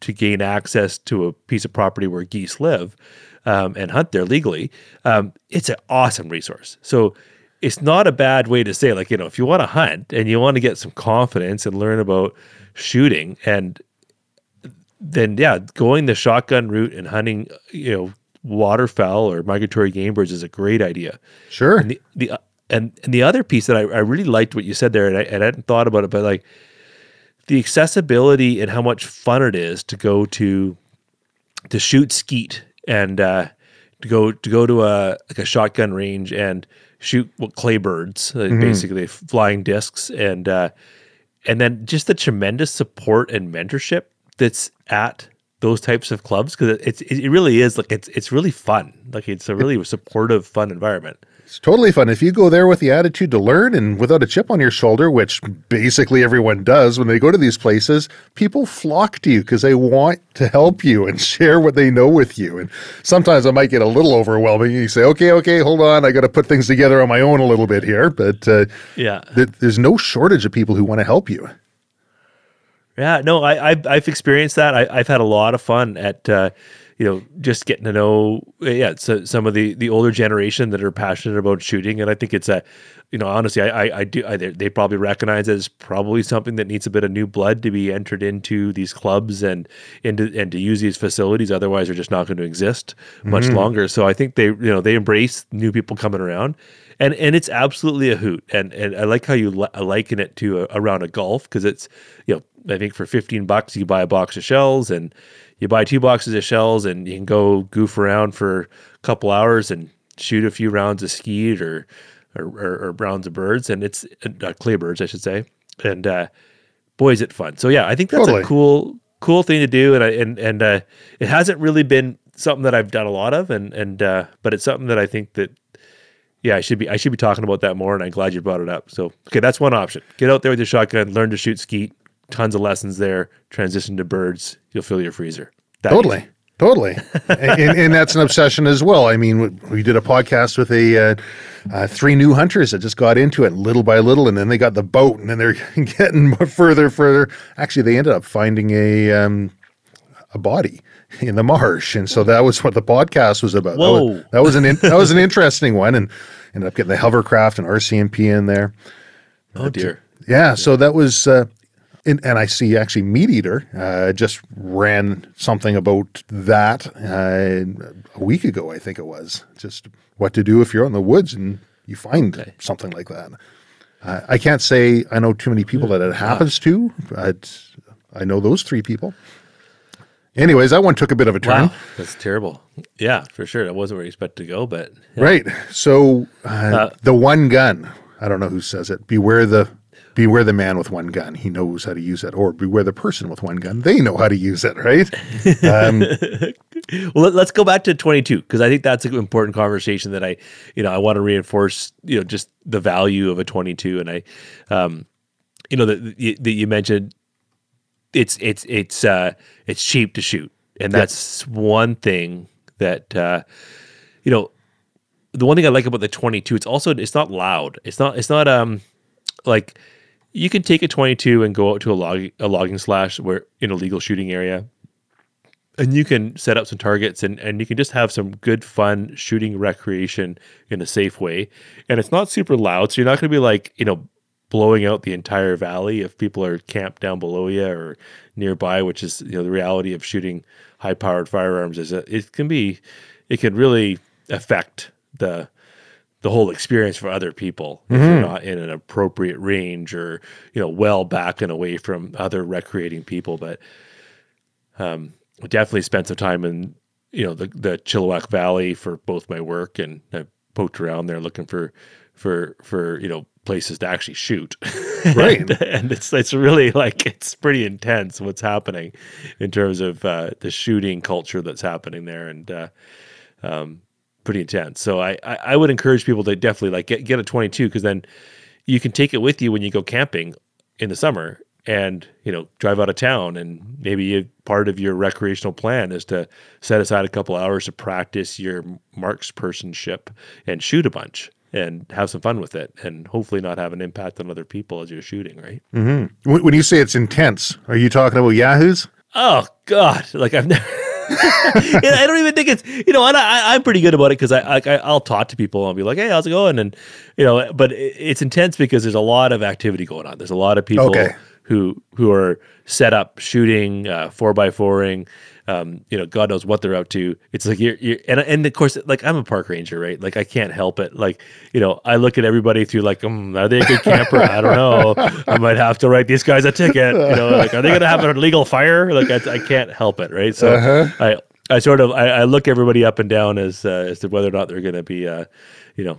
to gain access to a piece of property where geese live um, and hunt there legally, um, it's an awesome resource. So it's not a bad way to say, like, you know, if you want to hunt and you want to get some confidence and learn about shooting, and then, yeah, going the shotgun route and hunting, you know, waterfowl or migratory game birds is a great idea. sure. And the, the and, and the other piece that I, I really liked what you said there, and I, and I hadn't thought about it, but like the accessibility and how much fun it is to go to to shoot skeet and uh, to go to go to a like a shotgun range and shoot what clay birds, uh, basically flying discs, and uh, and then just the tremendous support and mentorship that's at those types of clubs because it's it really is like it's it's really fun. Like it's a really supportive, fun environment. It's totally fun. If you go there with the attitude to learn and without a chip on your shoulder, which basically everyone does when they go to these places, people flock to you because they want to help you and (laughs) share what they know with you. And sometimes it might get a little overwhelming. You say, okay, okay, hold on. I got to put things together on my own a little bit here. But uh, Yeah. th- there's no shortage of people who want to help you. Yeah, no, I, I've I've experienced that. I, I've had a lot of fun at, uh, you know, just getting to know, yeah, so, some of the the older generation that are passionate about shooting, and I think it's a, you know, honestly, I I, I do. I, they probably recognize it as probably something that needs a bit of new blood to be entered into these clubs and into and to use these facilities. Otherwise, they're just not going to exist much longer. So I think they, you know, they embrace new people coming around. And, and it's absolutely a hoot, and and I like how you li- liken it to a, a golf because it's you know I think for 15 bucks you buy a box of shells and you buy two boxes of shells and you can go goof around for a couple hours and shoot a few rounds of skeet or or, or, or browns of birds, and it's uh, clay birds, I should say. And uh, boy, is it fun! So yeah, I think that's Totally. a cool cool thing to do, and I, and and uh, it hasn't really been something that I've done a lot of, and and uh, but it's something that I think that yeah, I should be I should be talking about that more, and I'm glad you brought it up. So okay, that's one option. Get out there with your shotgun, learn to shoot skeet. Tons of lessons there. Transition to birds. You'll fill your freezer. That Totally. easy. Totally. (laughs) and, and that's an obsession as well. I mean, we- we did a podcast with a uh, uh, three new hunters that just got into it little by little, and then they got the boat, and then they're (laughs) getting further, further. Actually, they ended up finding a um, a body in the marsh, and so that was what the podcast was about. That was, Whoa. that was an in, that was an interesting one, and ended up getting the hovercraft and RCMP in there. Oh dear. Yeah, so that was, uh, and, and I see actually Meat Eater uh, just ran something about that uh, a week ago, I think it was. Just what to do if you're in the woods and you find something like that. Uh, I can't say I know too many people that it happens to, but I know those three people. Anyways, that one took a bit of a turn. Wow, that's terrible. Yeah, for sure. That wasn't where you expected to go, but yeah. Right. So uh, the one gun. I don't know who says it. Beware the beware the man with one gun. He knows how to use it. Or beware the person with one gun. They know how to use it. Right. (laughs) Um, well, let, us go back to 22 because I think that's an important conversation that I, you know, I want to reinforce, you know, just the value of a 22. And I, um, you know, that you, that you mentioned, it's it's it's uh, it's cheap to shoot, and that's one thing that uh, you know. The one thing I like about the 22, it's also it's not loud. It's not it's not um like you can take a 22 and go out to a log a logging slash where in a legal shooting area. And you can set up some targets and, and you can just have some good fun shooting recreation in a safe way. And it's not super loud so you're not going to be like you know blowing out the entire valley if people are camped down below you or nearby which is you know the reality of shooting high powered firearms is that it can be it can really affect the the whole experience for other people if you're not in an appropriate range or you know well back and away from other recreating people. But um definitely spent some time in you know the the Chilliwack Valley for both my work and I poked around there looking for for for you know places to actually shoot. (laughs) Right. and, and it's it's really like it's pretty intense what's happening in terms of uh, the shooting culture that's happening there. And uh, um, pretty intense. So I, I I would encourage people to definitely like get get a 22 because then you can take it with you when you go camping in the summer and you know drive out of town. And maybe you, part of your recreational plan is to set aside a couple hours to practice your markspersonship and shoot a bunch and have some fun with it and hopefully not have an impact on other people as you're shooting right? Mm-hmm. When, when you say it's intense, are you talking about yahoos? oh god. Like i've (laughs) never (laughs) I don't even think it's you know, and I, I'm pretty good about it because I, I I'll talk to people and I'll be like, hey, how's it going? And you know, but it, it's intense because there's a lot of activity going on. There's a lot of people Okay. Who who are set up shooting, uh, four by fouring. Um, you know, God knows what they're up to. It's like you're, you're and and of course, like I'm a park ranger, right? Like I can't help it. Like you know, I look at everybody through like, um, are they a good camper? I don't know. I might have to write these guys a ticket. You know, like are they going to have a legal fire? Like I, I can't help it, right? So I I sort of I, I look everybody up and down as uh, as to whether or not they're going to be, uh, you know,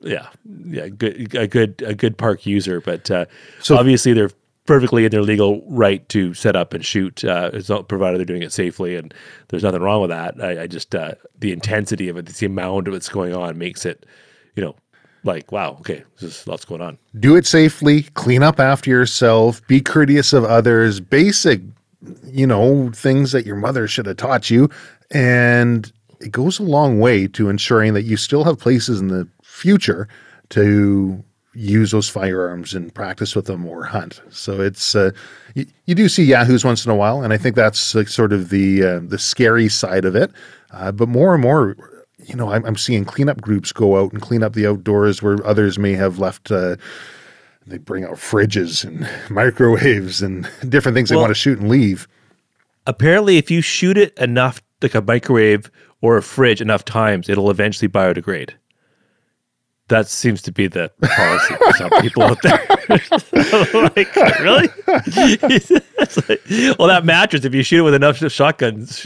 yeah, yeah, good a good a good park user. But uh, So- obviously they're perfectly in their legal right to set up and shoot, uh, provided they're doing it safely, and there's nothing wrong with that. I, I just uh, the intensity of it, the amount of what's going on, makes it, you know, like wow, okay, there's lots going on. Do it safely, clean up after yourself, be courteous of others, basic, you know, things that your mother should have taught you. And it goes a long way to ensuring that you still have places in the future to use those firearms and practice with them or hunt. So it's uh, you, you do see yahoos once in a while, and I think that's like sort of the uh, the scary side of it. Uh, but more and more, you know, I'm, I'm seeing cleanup groups go out and clean up the outdoors where others may have left. Uh, they bring out fridges and (laughs) microwaves and (laughs) different things they want to shoot and leave. Apparently, if you shoot it enough, like a microwave or a fridge enough times, it'll eventually biodegrade. That seems to be the policy for some people out there. (laughs) like, really? (laughs) like, well, that mattress, if you shoot it with enough shotguns,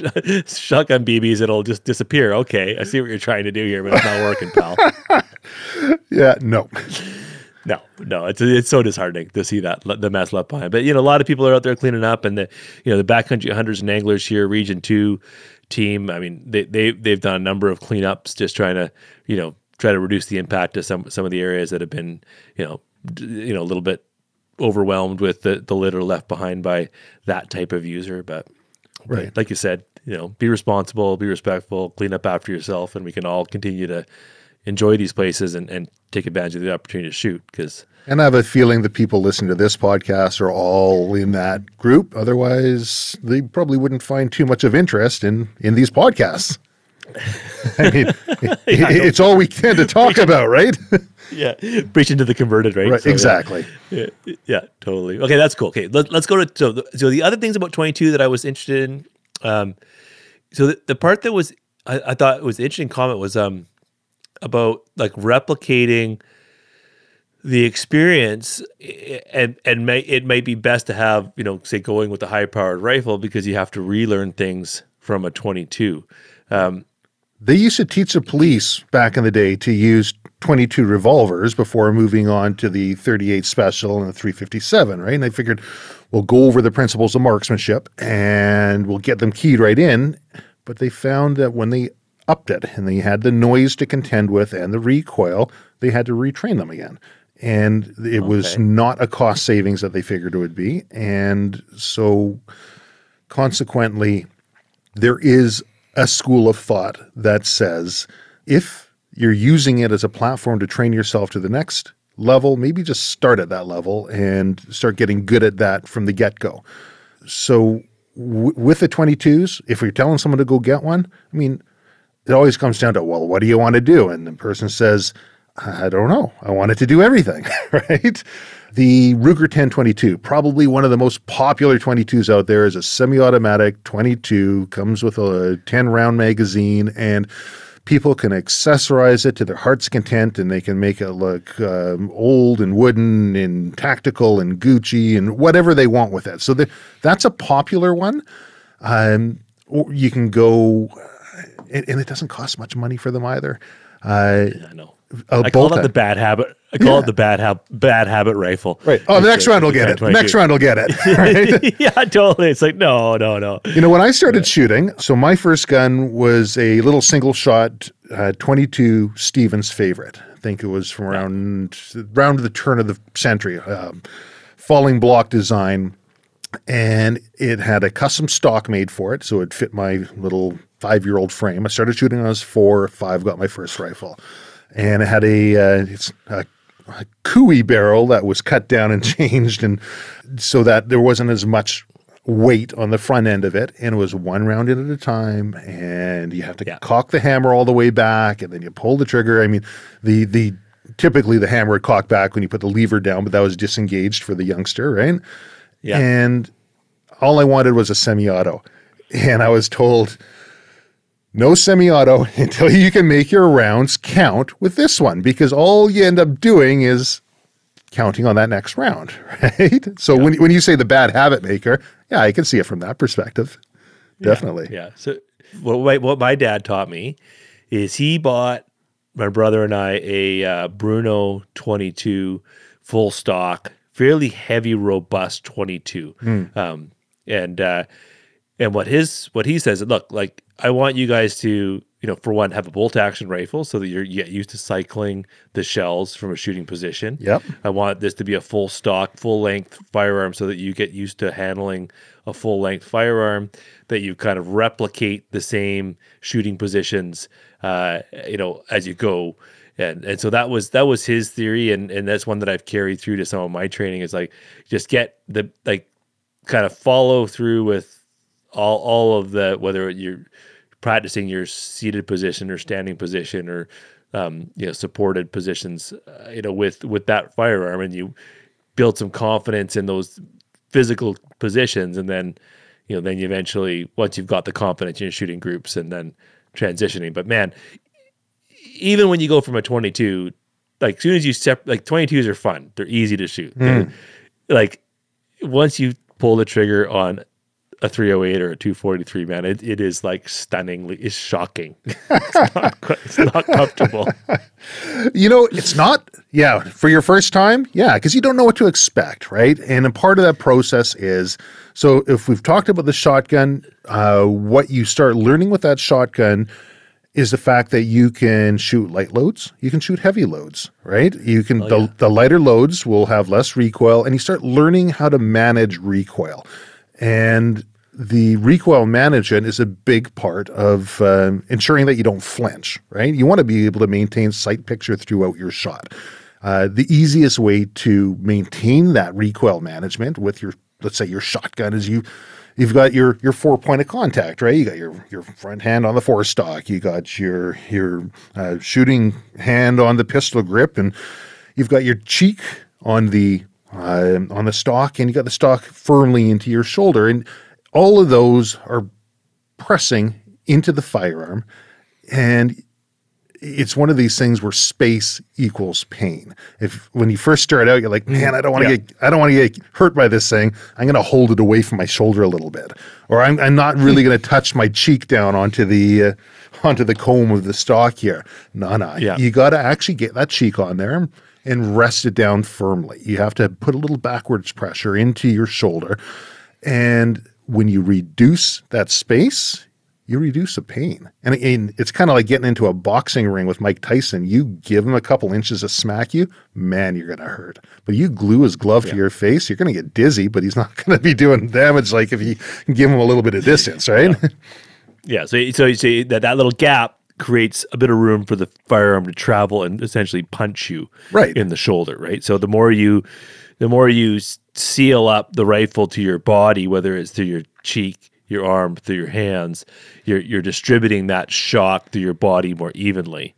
shotgun (laughs) BBs, it'll just disappear. Okay, I see what you're trying to do here, but it's not working, pal. yeah, no. No, no, it's it's so disheartening to see that the mess left behind. But you know, a lot of people are out there cleaning up, and the you know the backcountry hunters and anglers here, Region Two team. I mean, they they they've done a number of cleanups, just trying to you know try to reduce the impact of some some of the areas that have been you know d- you know a little bit overwhelmed with the the litter left behind by that type of user. But Right. but like you said, you know, be responsible, be respectful, clean up after yourself, and we can all continue to enjoy these places and, and take advantage of the opportunity to shoot because And I have a feeling the people listening to this podcast are all in that group. Otherwise, they probably wouldn't find too much of interest in in these podcasts. I mean, (laughs) it- it's all we can to talk about, right? (laughs) yeah, preaching to the converted, right? right So, exactly. Yeah, yeah, totally. Okay, that's cool. Okay, let, let's go to so the, so the other things about 22 that I was interested in. Um, so the, the part that was I, I thought was interesting comment was um about like replicating the experience and and may, it might be best to have you know say going with a high powered rifle because you have to relearn things from a 22 um, They used to teach the police back in the day to use 22 revolvers before moving on to the 38 special and the 357, right? And I figured we'll go over the principles of marksmanship and we'll get them keyed right in. But they found that when they upped it and they had the noise to contend with and the recoil, they had to retrain them again. And it was not a cost savings that they figured it would be. And so consequently, there is a school of thought that says if you're using it as a platform to train yourself to the next level, maybe just start at that level and start getting good at that from the get go. So, w- with the 22s, if you're telling someone to go get one, I mean, it always comes down to, well, what do you want to do? And the person says, I don't know. I wanted to do everything, (laughs) right? The Ruger 1022, probably one of the most popular 22s out there, is a semi automatic 22, comes with a 10 round magazine, and people can accessorize it to their heart's content and they can make it look um, old and wooden and tactical and Gucci and whatever they want with it. So the, that's a popular one. Um, you can go, and, and it doesn't cost much money for them either. Uh, i know a i call it the bad habit i call it the bad hab- bad habit rifle Right. Oh, the next round will get it. Next round will get it. (laughs) (laughs) Yeah totally it's like no no no you know, when I started shooting, so my first gun was a little single shot uh, 22 Stevens favorite. I think it was from around around the turn of the century. Um, falling block design, and it had a custom stock made for it, so it fit my little five year old frame. I started shooting when I was four or five. Got my first rifle, and it had a uh, it's a, a cooey barrel that was cut down and (laughs) changed, and so that there wasn't as much weight on the front end of it, and it was one round in at a time, and you have to Yeah. cock the hammer all the way back, and then you pull the trigger. I mean, the the typically the hammer would cock back when you put the lever down, but that was disengaged for the youngster, right? Yeah. And all I wanted was a semi-auto, and I was told. No semi-auto (laughs) until you can make your rounds count with this one, because all you end up doing is counting on that next round, (laughs) right? So when when you say the bad habit maker, yeah, I can see it from that perspective. Definitely. Yeah. So what my, what my dad taught me is he bought my brother and I a uh, Brno 22 full stock, fairly heavy, robust 22. Um, and uh, and what his what he says, look, like I want you guys to you know for one have a bolt action rifle so that you're you get used to cycling the shells from a shooting position. Yep. I want this to be a full stock, full length firearm so that you get used to handling a full length firearm, that you kind of replicate the same shooting positions, uh, you know, as you go. And, and so that was that was his theory and, and that's one that I've carried through to some of my training is like just get the like kind of follow through with all all of the whether you're practicing your seated position or standing position or um, you know supported positions uh, you know with with that firearm and you build some confidence in those physical positions and then you know then you eventually once you've got the confidence you're shooting groups and then transitioning but man even when you go from a 22 like soon as you step like 22s are fun. They're easy to shoot. They're- Like once you pull the trigger on a 308 or a 243, man, it, it is like stunningly, it's shocking. (laughs) it's, not, it's not comfortable. (laughs) You know, it's not, yeah, for your first time, yeah, because you don't know what to expect, right? And a part of that process is so if we've talked about the shotgun, uh, what you start learning with that shotgun is the fact that you can shoot light loads, you can shoot heavy loads, right? You can, the, the lighter loads will have less recoil, and you start learning how to manage recoil. And the recoil management is a big part of um, ensuring that you don't flinch, right? You want to be able to maintain sight picture throughout your shot. Uh, the easiest way to maintain that recoil management with your, let's say, your shotgun is you. You've got your your four point of contact, right? You got your your front hand on the forestock. You got your your uh, shooting hand on the pistol grip, and you've got your cheek on the uh, on the stock, and you got the stock firmly into your shoulder, and all of those are pressing into the firearm, and it's one of these things where space equals pain. If when you first start out, you're like, man, I don't want to Yeah. get, I don't want to get hurt by this thing. I'm going to hold it away from my shoulder a little bit, or I'm, I'm not really going to touch my cheek down onto the uh, onto the comb of the stock here. No, no, Yeah. you got to actually get that cheek on there and rest it down firmly. You have to put a little backwards pressure into your shoulder, and when you reduce that space, you reduce the pain. And, and it's kind of like getting into a boxing ring with Mike Tyson. You give him a couple inches to smack you, man, you're going to hurt. But you glue his glove to your face, you're going to get dizzy, but he's not (laughs) going to be doing damage like if you give him a little bit of distance, right? Yeah. (laughs) So, so you see that that little gap creates a bit of room for the firearm to travel and essentially punch you Right. in the shoulder, right? So the more you, the more you s- seal up the rifle to your body, whether it's through your cheek, your arm, through your hands, you're you're distributing that shock through your body more evenly,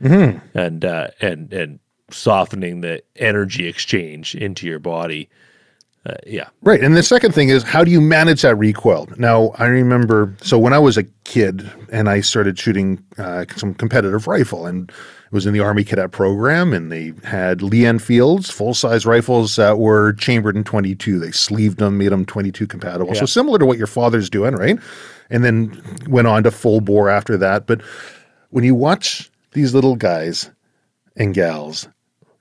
and uh, and and softening the energy exchange into your body. Uh, yeah. Right. And the second thing is how do you manage that recoil? Now, I remember, so when I was a kid and I started shooting uh, some competitive rifle and was in the Army Cadet program and they had Lee Enfields, full size rifles that were chambered in 22. They sleeved them, made them 22 compatible. So similar to what your father's doing, right? And then went on to full bore after that. But when you watch these little guys and gals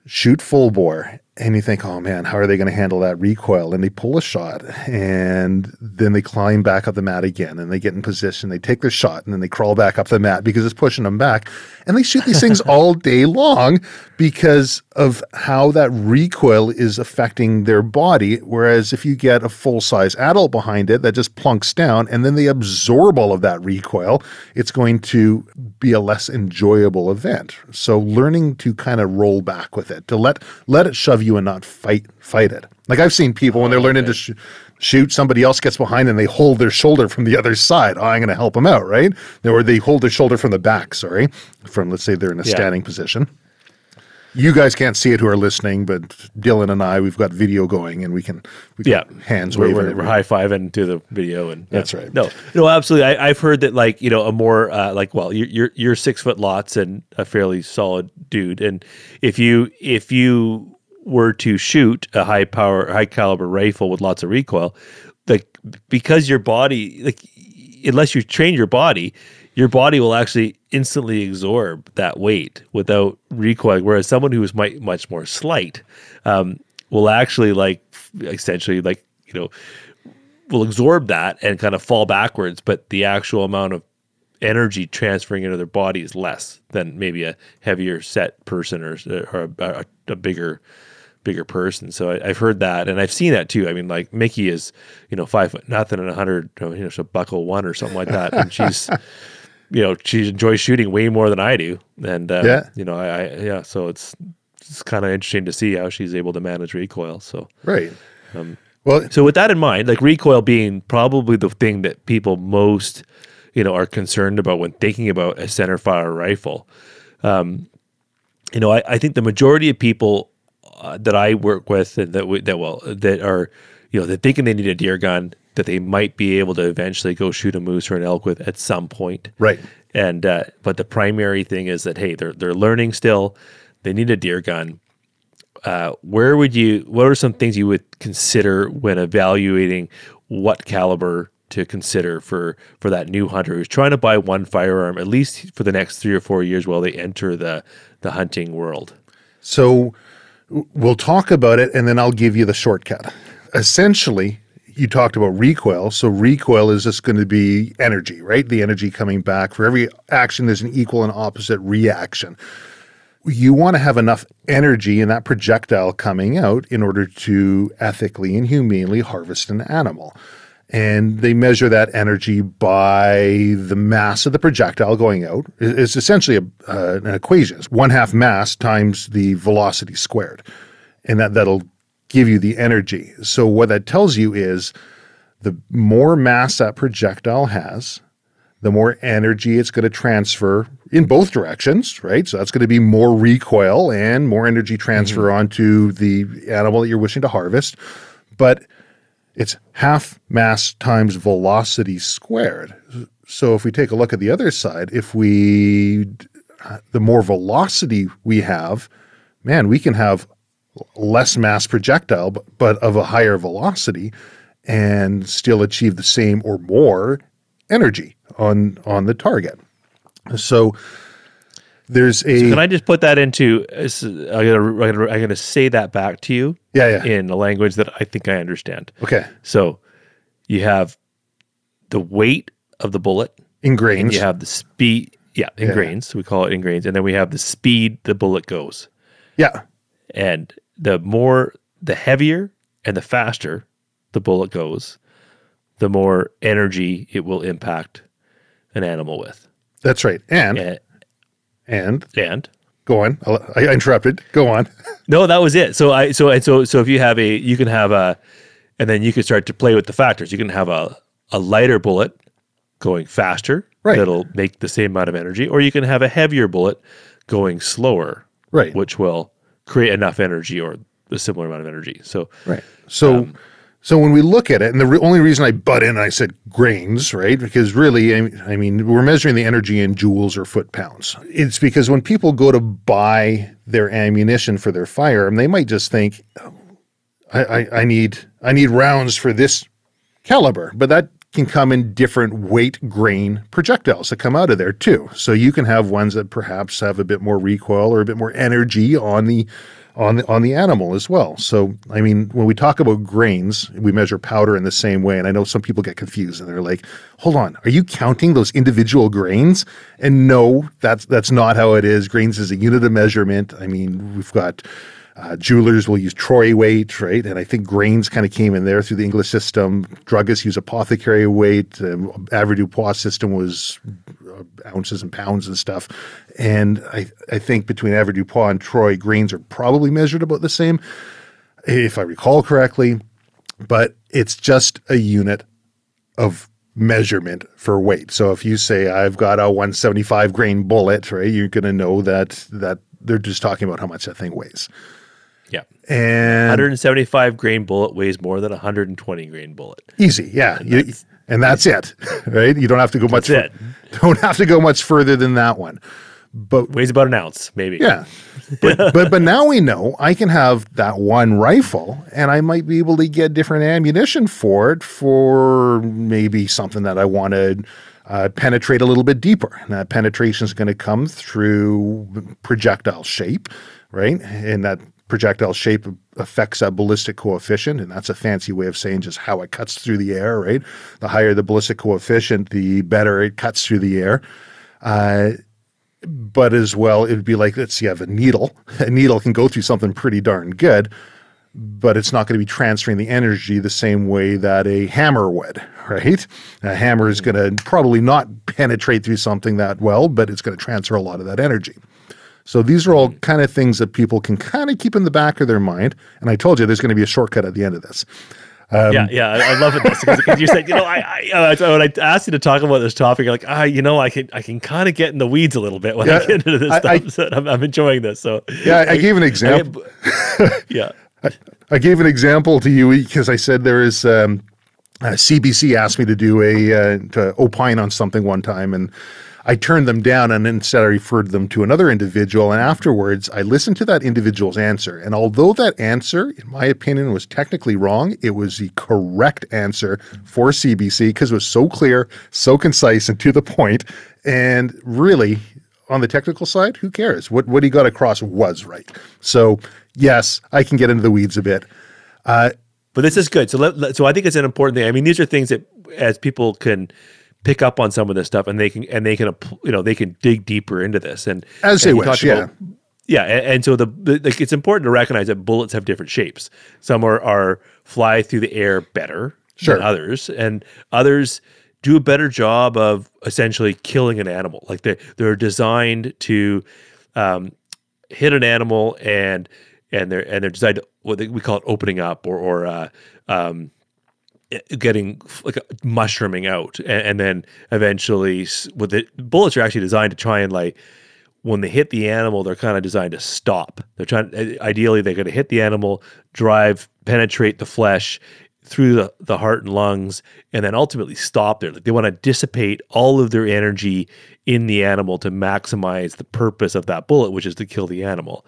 shoot full bore and you think, oh man, how are they going to handle that recoil? And they pull a shot and then they climb back up the mat again and they get in position. They take their shot and then they crawl back up the mat because it's pushing them back. And they shoot these things (laughs) all day long because of how that recoil is affecting their body. Whereas if you get a full size adult behind it that just plunks down and then they absorb all of that recoil, it's going to be a less enjoyable event. So learning to kind of roll back with it, to let let it shove you and not fight fight it. Like I've seen people when they're learning to sh- shoot, somebody else gets behind and they hold their shoulder from the other side. Oh, I'm going to help them out, right? Or they hold their shoulder from the back. Sorry, from let's say they're in a Yeah. standing position. You guys can't see it who are listening, but Dylan and I, we've got video going, and we can, we can yeah hands we're, waving. we're, we're high-fiving to the video and yeah. That's right. no no absolutely I, i've heard that like you know a more uh, like well you're, you're you're six foot lots and a fairly solid dude and if you if you were to shoot a high power high caliber rifle with lots of recoil like because your body like unless you train your body your body will actually instantly absorb that weight without recoil whereas someone who is might, much more slight um, will actually like essentially like you know will absorb that and kind of fall backwards but the actual amount of energy transferring into their body is less than maybe a heavier set person or, or a, a, a bigger bigger person so I, i've heard that and i've seen that too i mean like mickey is you know five foot nothing and a hundred you know so buckle one or something like that and she's (laughs) you know she enjoys shooting way more than i do and uh, Yeah. you know I, I yeah so it's it's kind of interesting to see how she's able to manage recoil so right. well, so with that in mind, like recoil being probably the thing that people most, you know, are concerned about when thinking about a center fire rifle. Um, you know, I, I think the majority of people uh, that I work with and that we, that well that are, you know, they're thinking they need a deer gun that they might be able to eventually go shoot a moose or an elk with at some point. right. And uh, but the primary thing is that hey, they're they're learning still. They need a deer gun, uh, where would you? What are some things you would consider when evaluating what caliber to consider for for that new hunter who's trying to buy one firearm at least for the next three or four years while they enter the the hunting world? So we'll talk about it and then I'll give you the shortcut. Essentially, you talked about recoil. So recoil is just going to be energy, right? The energy coming back. For every action, there's an equal and opposite reaction. You want to have enough energy in that projectile coming out in order to ethically and humanely harvest an animal. And they measure that energy by the mass of the projectile going out. It's essentially a, uh, an equation. It's one half mass times the velocity squared. And that, that'll give you the energy. So what that tells you is the more mass that projectile has, the more energy it's going to transfer in both directions, right? So that's going to be more recoil and more energy transfer mm-hmm. onto the animal that you're wishing to harvest. But it's half mass times velocity squared. So if we take a look at the other side, if we the more velocity we have, man, we can have less mass projectile, but, of a higher velocity, and still achieve the same or more energy on on the target. So there's a. So can I just put that into? I'm gonna, I'm gonna say that back to you. Yeah, yeah. In a language that I think I understand. Okay. So you have the weight of the bullet in grains. You have the speed. Yeah, in yeah. grains. We call it in grains, and then we have the speed the bullet goes. Yeah. And the more, the heavier and the faster the bullet goes, the more energy it will impact an animal with. That's right. And, and, and, and go on. I interrupted. Go on. (laughs) no, that was it. So I, so, and so, so if you have a, you can have a, and then you can start to play with the factors. You can have a, a lighter bullet going faster. Right. That'll make the same amount of energy, or you can have a heavier bullet going slower. Right. Which will create enough energy or a similar amount of energy. So right. So um, so when we look at it, and the re- only reason I butt in and I said grains, right? Because really, I, mean, we're measuring the energy in joules or foot pounds. It's because when people go to buy their ammunition for their firearm, they might just think, oh, I, I, I need I need rounds for this caliber, but that can come in different weight grain projectiles that come out of there too. So you can have ones that perhaps have a bit more recoil or a bit more energy on the on the on the animal as well. So I mean, when we talk about grains, we measure powder in the same way. And I know some people get confused and they're like, "Hold on, are you counting those individual grains?" And no, that's that's not how it is. Grains is a unit of measurement. I mean, we've got uh, jewelers will use troy weight, right? And I think grains kind of came in there through the English system. Druggists use apothecary weight. Um, Avoirdupois system was uh, ounces and pounds and stuff. And I, I think between average Avoirdupois and Troy, grains are probably measured about the same, if I recall correctly. But it's just a unit of measurement for weight. So if you say I've got a 175 grain bullet, right, you're going to know that that they're just talking about how much that thing weighs. Yeah. And 175 grain bullet weighs more than a 120 grain bullet. Easy. Yeah. And, you, that's, and that's it. (laughs) Right? You don't have to go much it. (laughs) don't have to go much further than that one. But weighs about an ounce, maybe. Yeah. But (laughs) but but now we know I can have that one rifle and I might be able to get different ammunition for it for maybe something that I want to uh, penetrate a little bit deeper. And that penetration is going to come through projectile shape, right? And that projectile shape affects that ballistic coefficient, and that's a fancy way of saying just how it cuts through the air, right? The higher the ballistic coefficient, the better it cuts through the air. Uh, but as well, it would be like, let's see, you have a needle. (laughs) A needle can go through something pretty darn good, but it's not going to be transferring the energy the same way that a hammer would, right? A hammer is going to probably not penetrate through something that well, but it's going to transfer a lot of that energy. So these are all kind of things that people can kind of keep in the back of their mind. And I told you there's going to be a shortcut at the end of this. Um, yeah, yeah, I, love it because you said, you know, I, I uh, when I asked you to talk about this topic, you're like, ah, you know, I can, I can kind of get in the weeds a little bit when yeah, I get into this I, stuff. I, (laughs) so I'm, I'm, enjoying this. So yeah, I, gave an example. (laughs) yeah, I, gave an example to you because I said there is um, uh, CBC asked me to do a uh, to opine on something one time, and I turned them down and instead I referred them to another individual. And afterwards, I listened to that individual's answer. And although that answer, in my opinion, was technically wrong, it was the correct answer for CBC because it was so clear, so concise, and to the point. And really, on the technical side, who cares? What what he got across was right. So yes, I can get into the weeds a bit. Uh, but this is good. So let, let, so I think it's an important thing. I mean, these are things that as people can pick up on some of this stuff and they can and they can you know they can dig deeper into this and as and they wish, yeah. About, yeah, and, and so the, the, like it's important to recognize that bullets have different shapes. Some are are fly through the air better sure. than others, and others do a better job of essentially killing an animal. Like they they're designed to um, hit an animal and and they're and they're designed to, what they, we call it opening up or or uh, um, getting like mushrooming out and, and, then eventually with the bullets are actually designed to try and like when they hit the animal they're kind of designed to stop. They're trying ideally they're going to hit the animal drive penetrate the flesh through the, the heart and lungs and then ultimately stop there. Like they want to dissipate all of their energy in the animal to maximize the purpose of that bullet which is to kill the animal.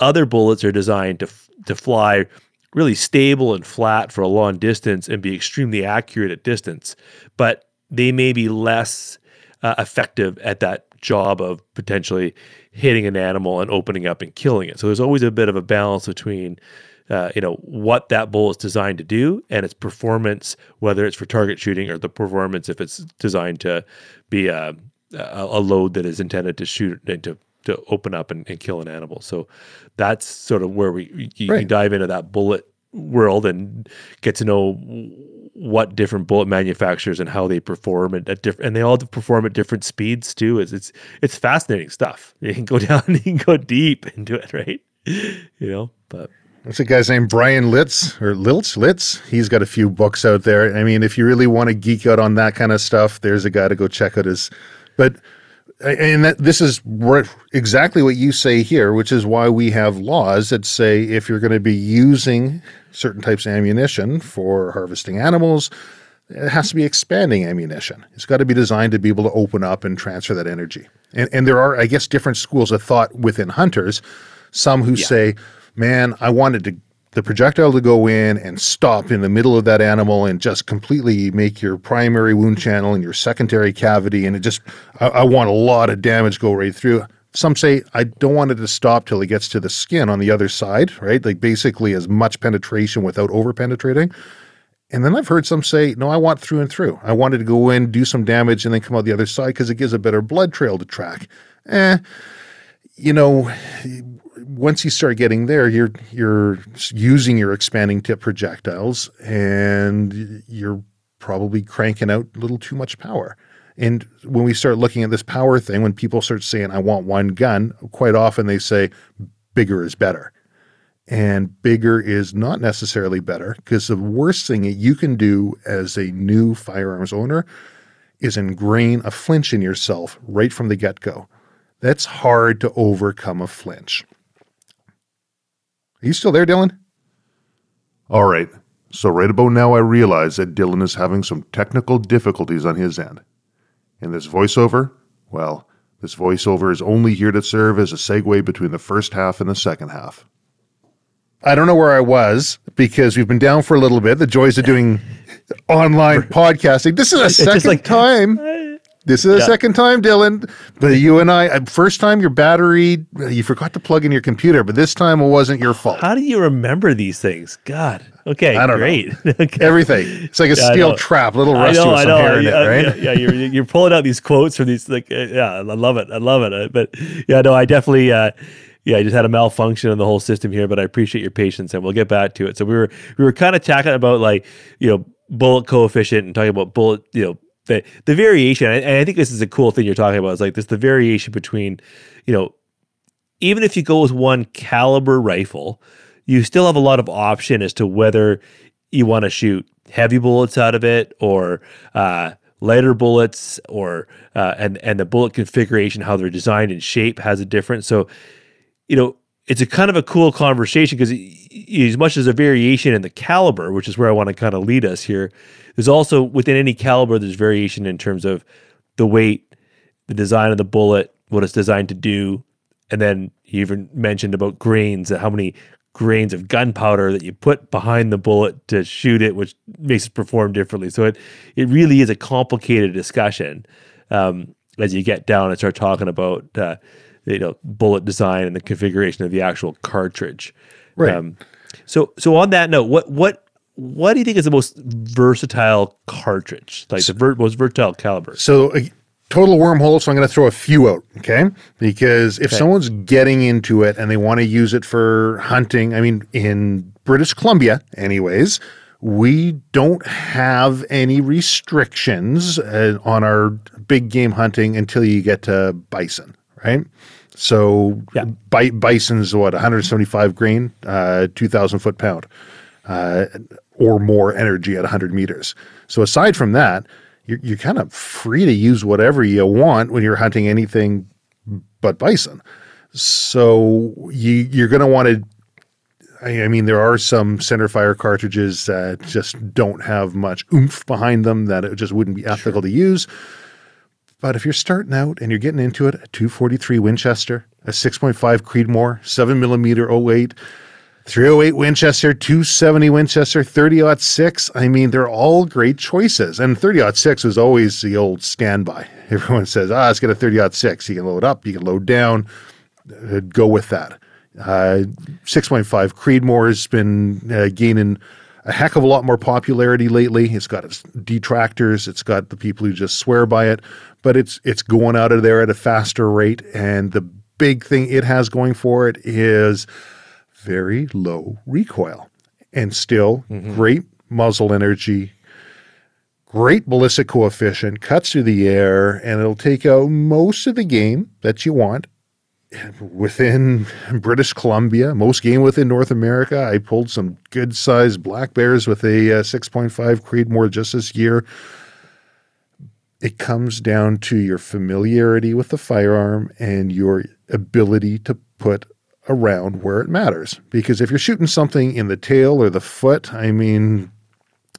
Other bullets are designed to to fly really stable and flat for a long distance and be extremely accurate at distance, but they may be less uh, effective at that job of potentially hitting an animal and opening up and killing it. So there's always a bit of a balance between uh, you know what that bull is designed to do and its performance, whether it's for target shooting or the performance if it's designed to be a, a, a load that is intended to shoot and to to open up and, and kill an animal. So that's sort of where we you, right. you dive into that bullet world and get to know what different bullet manufacturers and how they perform at, at different and they all perform at different speeds too. It's it's it's fascinating stuff. (laughs) You can go down, you can go deep into it, right? (laughs) You know, but What's a guy's name? Bryan Litz or Liltz? Litz? He's got a few books out there. I mean, if you really want to geek out on that kind of stuff, there's a guy to go check out his. But and that this is exactly what you say here, which is why we have laws that say if you're going to be using certain types of ammunition for harvesting animals, it has to be expanding ammunition. It's got to be designed to be able to open up and transfer that energy. And, and there are, I guess, different schools of thought within hunters. Some who yeah. say, man, I wanted to the projectile to go in and stop in the middle of that animal and just completely make your primary wound channel and your secondary cavity. And it just, I, I want a lot of damage go right through. Some say, I don't want it to stop till it gets to the skin on the other side, right? Like basically as much penetration without over penetrating. And then I've heard some say, no, I want through and through. I wanted to go in, do some damage, and then come out the other side because it gives a better blood trail to track. Eh, you know, once you start getting there, you're you're using your expanding tip projectiles, and you're probably cranking out a little too much power. And when we start looking at this power thing, when people start saying, "I want one gun," quite often they say, "Bigger is better." And bigger is not necessarily better because the worst thing that you can do as a new firearms owner is ingrain a flinch in yourself right from the get go. That's hard to overcome a flinch. Are you still there, Dylan? All right. So, right about now, I realize that Dylan is having some technical difficulties on his end. And this voiceover, well, this voiceover is only here to serve as a segue between the first half and the second half. I don't know where I was because we've been down for a little bit. The joys of doing (laughs) online podcasting. This is a second like, time. This is the yeah. second time, Dylan. But you and I, uh, first time your battery, you forgot to plug in your computer, but this time it wasn't your fault. How do you remember these things? God. Okay, I don't great. Know. (laughs) okay. Everything. It's like a yeah, steel trap, a little rusty know, with some I know. hair in it, right? Yeah, yeah, you're, you're pulling out these quotes from these, like, uh, yeah, I love it. I love it. Uh, but yeah, no, I definitely, uh, yeah, I just had a malfunction in the whole system here, but I appreciate your patience and we'll get back to it. So we were, we were kind of talking about like, you know, bullet coefficient and talking about bullet, you know, the the variation, and I think this is a cool thing you're talking about, is like this the variation between, you know, even if you go with one caliber rifle, you still have a lot of option as to whether you want to shoot heavy bullets out of it or uh, lighter bullets, or uh, and and the bullet configuration, how they're designed and shape has a difference. So, you know, it's a kind of a cool conversation because as much as a variation in the caliber, which is where I want to kind of lead us here, there's also within any caliber there's variation in terms of the weight, the design of the bullet, what it's designed to do, and then he even mentioned about grains, and how many grains of gunpowder that you put behind the bullet to shoot it, which makes it perform differently. So it it really is a complicated discussion um, as you get down and start talking about uh, you know bullet design and the configuration of the actual cartridge. Right. Um, so so on that note, what what what do you think is the most versatile cartridge, like the ver- most versatile caliber? So uh, total wormhole. So I'm going to throw a few out, okay? Because if Okay. someone's getting into it and they want to use it for hunting, I mean, in British Columbia, anyways, we don't have any restrictions uh, on our big game hunting until you get to bison, right? So Yeah. bi- bison's what 175 grain, uh, 2,000 foot pound uh, or more energy at 100 meters. So aside from that, you're, you're kind of free to use whatever you want when you're hunting anything but bison. So you, you're going to want to. I I mean, there are some center fire cartridges that just don't have much oomph behind them that it just wouldn't be ethical to use. But if you're starting out and you're getting into it, a 243 Winchester, a 6.5 Creedmoor, 7 millimeter 08, 308 Winchester, 270 Winchester, 30 6. I mean, they're all great choices. And 30 6 is always the old standby. (laughs) Everyone says, ah, let's get a 30 6. You can load up, you can load down, uh, go with that. Uh, 6.5 Creedmoor has been uh, gaining a heck of a lot more popularity lately. It's got its detractors, it's got the people who just swear by it, but it's it's going out of there at a faster rate. And the big thing it has going for it is very low recoil and still great muzzle energy, great ballistic coefficient, cuts through the air, and it'll take out most of the game that you want within (laughs) British Columbia, most game within North America. I pulled some good sized black bears with a uh, 6.5 Creedmoor just this year. It comes down to your familiarity with the firearm and your ability to put around where it matters. Because if you're shooting something in the tail or the foot, I mean,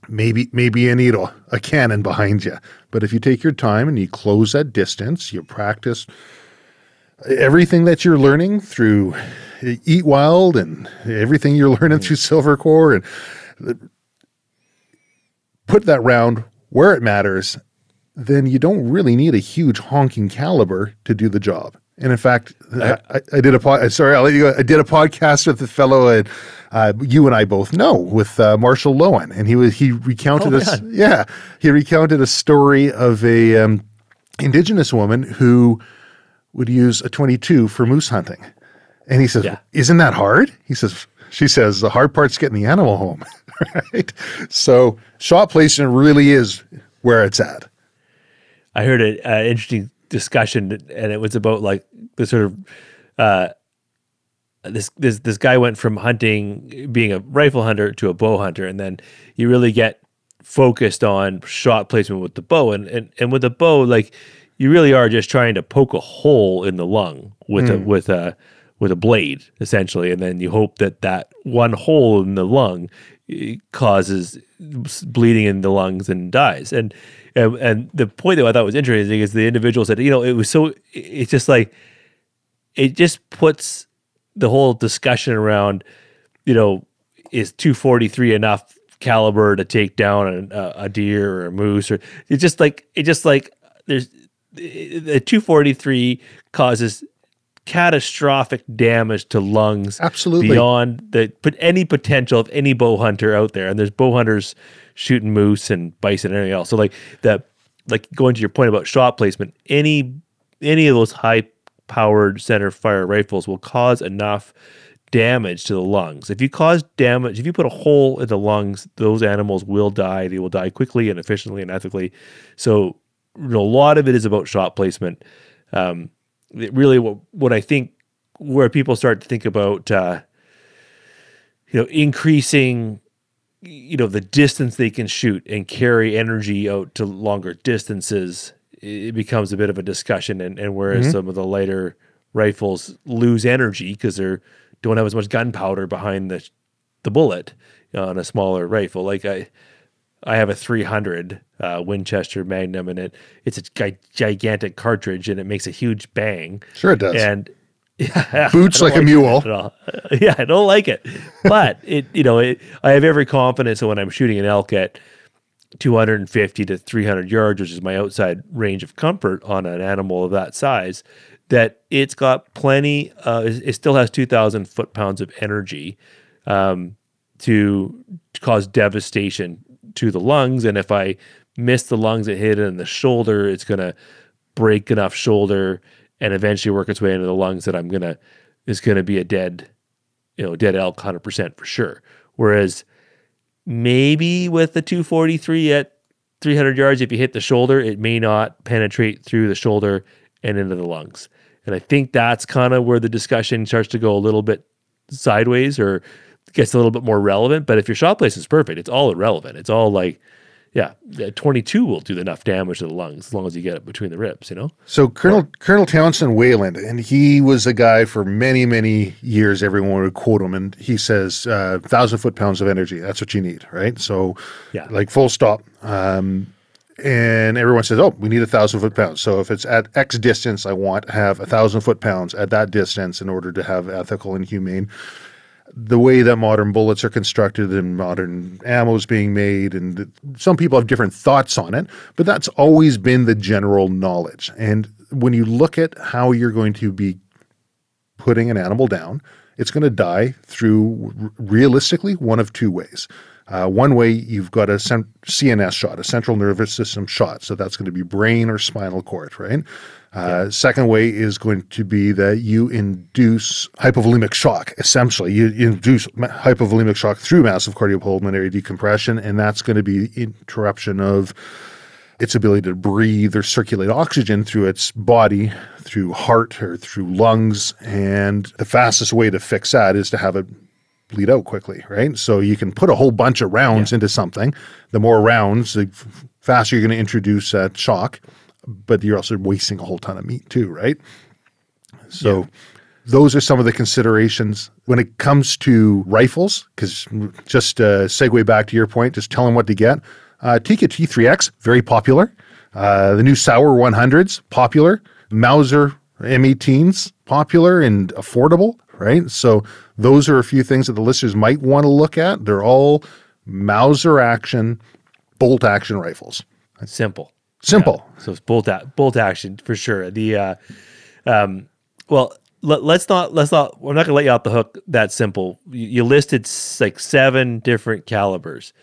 maybe maybe you need a, a cannon behind you. But if you take your time and you close that distance, you practice everything that you're learning through Eat Wild and everything you're learning through Silvercore and put that round where it matters, then you don't really need a huge honking caliber to do the job. And in fact, I, I, I did a pod, sorry, I'll let you go. I did a podcast with a fellow uh, uh, you and I both know with uh, Marshall Lowen, and he was he recounted Oh, a s- man. yeah he recounted a story of a um, indigenous woman who would use a 22 for moose hunting. And he says, Yeah. Isn't that hard? He says, She says, the hard part's getting the animal home. (laughs) right. So, shot placement really is where it's at. I heard an interesting discussion, and it was about like the sort of uh, this this this guy went from hunting, being a rifle hunter, to a bow hunter, and then you really get focused on shot placement with the bow, and and and with the bow, like you really are just trying to poke a hole in the lung with a with a with a blade essentially, and then you hope that that one hole in the lung causes bleeding in the lungs and dies. And and, and the point that I thought was interesting is the individual said, you know, it was so it's just like it just puts the whole discussion around, you know, is 243 enough caliber to take down a, a deer or a moose or it's just like it just like there's the 243 causes catastrophic damage to lungs Absolutely. beyond the put any potential of any bow hunter out there. And there's bow hunters shooting moose and bison and everything else. So like that like going to your point about shot placement any any of those high powered center fire rifles will cause enough damage to the lungs. If you cause damage if you put a hole in the lungs those animals will die. They will die quickly and efficiently and ethically. So you know, a lot of it is about shot placement. Um, really what what I think where people start to think about uh, you know increasing you know the distance they can shoot and carry energy out to longer distances it becomes a bit of a discussion. And, and whereas some of the lighter rifles lose energy because they don't have as much gunpowder behind the the bullet on a smaller rifle. Like I I have a 300 uh, Winchester Magnum, and it it's a gi- gigantic cartridge, and it makes a huge bang. Sure, it does. And (laughs) yeah, Boots don't like a mule. at all. (laughs) yeah, I don't like it, but it you know it, I have every confidence that when I'm shooting an elk at 250 to 300 yards, which is my outside range of comfort on an animal of that size, that it's got plenty. Uh, it, still has 2,000 foot pounds of energy um, to cause devastation to the lungs, and if I miss the lungs and hit it in the shoulder, it's going to break enough shoulder and eventually work its way into the lungs that I'm gonna is gonna be a dead, you know, dead elk hundred percent for sure. Whereas maybe with the 243 at 300 yards, if you hit the shoulder, it may not penetrate through the shoulder and into the lungs. And I think that's kind of where the discussion starts to go a little bit sideways or gets a little bit more relevant. But if your shot place is perfect, it's all irrelevant. It's all like, yeah, yeah, 22 will do enough damage to the lungs as long as you get it between the ribs, you know? So Colonel Colonel Townsend Whelen, and he was a guy for many many years. Everyone would quote him, and he says, uh, thousand foot pounds of energy. That's what you need, right? So, Yeah. like full stop. Um, and everyone says, "Oh, we need a thousand foot pounds." So if it's at X distance, I want to have a thousand foot pounds at that distance in order to have ethical and humane. The way that modern bullets are constructed and modern ammo is being made, and some people have different thoughts on it, but that's always been the general knowledge. And when you look at how you're going to be putting an animal down, it's going to die through realistically one of two ways. Uh, one way you've got a cen- CNS shot, a central nervous system shot, so that's going to be brain or spinal cord, right? Uh, Second way is going to be that you induce hypovolemic shock. Essentially, you induce hypovolemic shock through massive cardiopulmonary decompression, and that's going to be interruption of its ability to breathe or circulate oxygen through its body, through heart or through lungs. And the fastest way to fix that is to have it bleed out quickly, right? So you can put a whole bunch of rounds into something. The more rounds, the faster you're going to introduce that shock, but you're also wasting a whole ton of meat too, right? So those are some of the considerations when it comes to rifles. Because just uh, segue back to your point, just tell them what to get. Uh, Tikka T3X, very popular. Uh, the new Sauer 100s, popular. Mauser M18s, popular and affordable, right? So those are a few things that the listeners might want to look at. They're all Mauser action, bolt action rifles. Simple. Simple. So it's bolt bolt action for sure. The uh, um, well, let, let's not let's not. We're not gonna let you out the hook that simple. You, you listed like seven different calibers.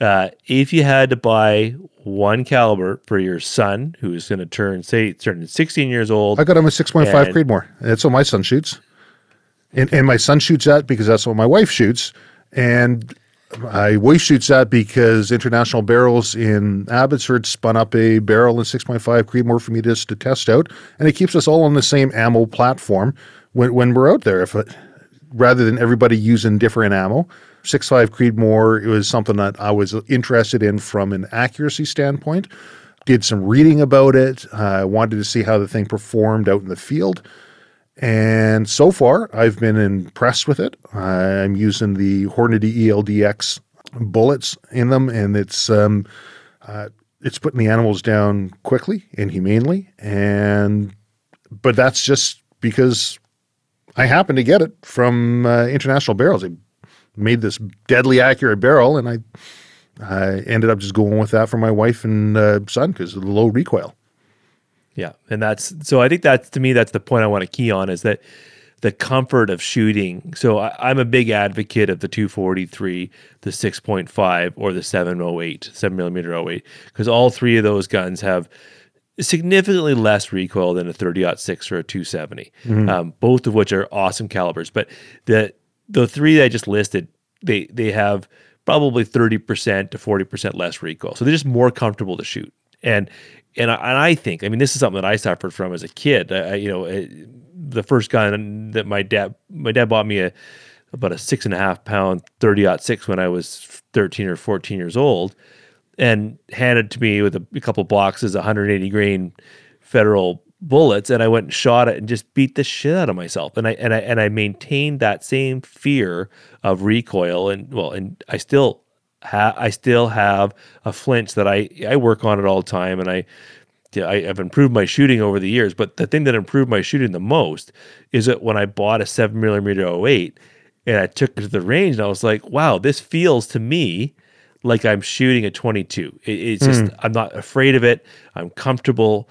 Uh, if you had to buy one caliber for your son, who's going to turn say turning 16 years old, I got him a 6.5 And- Creedmoor. That's what my son shoots. And, and my son shoots that because that's what my wife shoots. And wife shoots that because International Barrels in Abbotsford spun up a barrel in 6.5 Creedmoor for me to test out. And it keeps us all on the same ammo platform when, when we're out there. If it, rather than everybody using different ammo. 6.5 Creedmoor, it was something that I was interested in from an accuracy standpoint. Did some reading about it. I wanted to see how the thing performed out in the field. And so far, I've been impressed with it. I'm using the Hornady ELDX bullets in them, and it's um, uh, it's putting the animals down quickly and humanely. And but that's just because I happened to get it from uh, International Barrels. They made this deadly accurate barrel, and I I ended up just going with that for my wife and uh, son because of the low recoil. Yeah, and that's so. I think that's to me that's the point I want to key on is that the comfort of shooting. So I, I'm a big advocate of the 243, the 6.5, or the 708, 7 millimeter 08, because all three of those guns have significantly less recoil than a 30 6 or a 270. Um, both of which are awesome calibers. But the the three that I just listed, they they have probably 30% to 40% less recoil. So they're just more comfortable to shoot. And and I, and I think, I mean, this is something that I suffered from as a kid. I, you know, it, the first gun that my dad my dad bought me a about a six and a half pound 30 out six when I was 13 or 14 years old and handed to me with a, a couple boxes, 180 grain federal bullets, and I went and shot it and just beat the shit out of myself. And I and I and I maintained that same fear of recoil, and well, and I still ha- I still have a flinch that I I work on it all the time, and I yeah, I, have improved my shooting over the years. But the thing that improved my shooting the most is that when I bought a seven millimeter 08 and I took it to the range, and I was like, wow, this feels to me like I'm shooting a 22. It, it's just mm. I'm not afraid of it. I'm comfortable.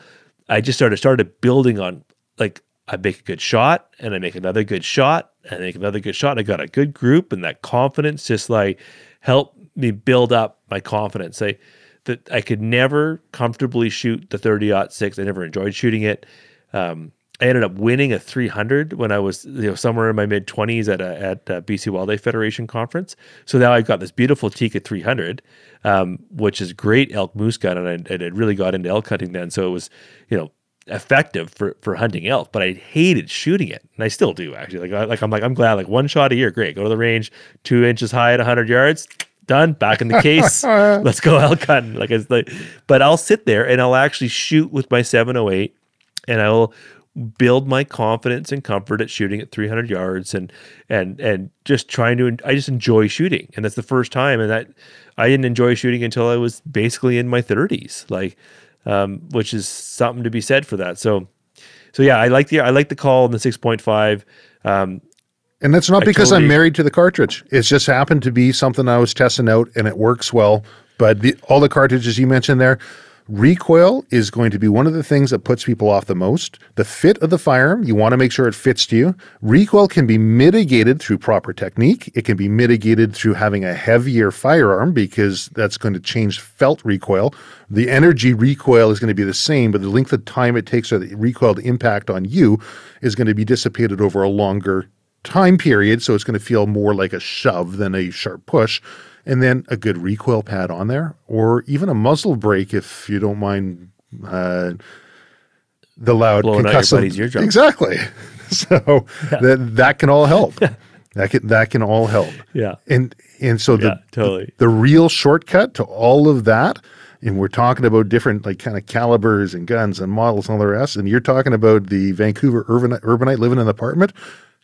I just started started building on like I make a good shot and I make another good shot and I make another good shot. And I got a good group and that confidence just like helped me build up my confidence. I that I could never comfortably shoot the 30 six. I never enjoyed shooting it. Um, I ended up winning a 300 when I was you know somewhere in my mid 20s at a at a BC Wildlife Federation conference. So now I've got this beautiful Tikka 300, um, which is great elk moose gun, and I, I really got into elk hunting then. So it was you know effective for for hunting elk, but I hated shooting it, and I still do actually. Like I, like I'm like I'm glad like one shot a year, great. Go to the range, two inches high at 100 yards, done. Back in the case, (laughs) let's go elk hunting. Like it's like, but I'll sit there and I'll actually shoot with my 708, and I'll build my confidence and comfort at shooting at 300 yards and and and just trying to I just enjoy shooting and that's the first time and that I didn't enjoy shooting until I was basically in my 30s like um, which is something to be said for that so so yeah I like the I like the call in the 6.5 um, and that's not I because totally, I'm married to the cartridge it's just happened to be something I was testing out and it works well but the, all the cartridges you mentioned there Recoil is going to be one of the things that puts people off the most. The fit of the firearm, you want to make sure it fits to you. Recoil can be mitigated through proper technique. It can be mitigated through having a heavier firearm because that's going to change felt recoil. The energy recoil is going to be the same, but the length of time it takes for the recoil to impact on you is going to be dissipated over a longer time period. So it's going to feel more like a shove than a sharp push and then a good recoil pad on there, or even a muzzle brake if you don't mind uh, the loud Blowing concussive. Exactly. (laughs) So (laughs) yeah. that that can all help. that can that can all help. Yeah. And and so the, yeah, totally. the, the real shortcut to all of that and we're talking about different like kind of calibers and guns and models and all the rest and you're talking about the Vancouver urbanite, urbanite living in an apartment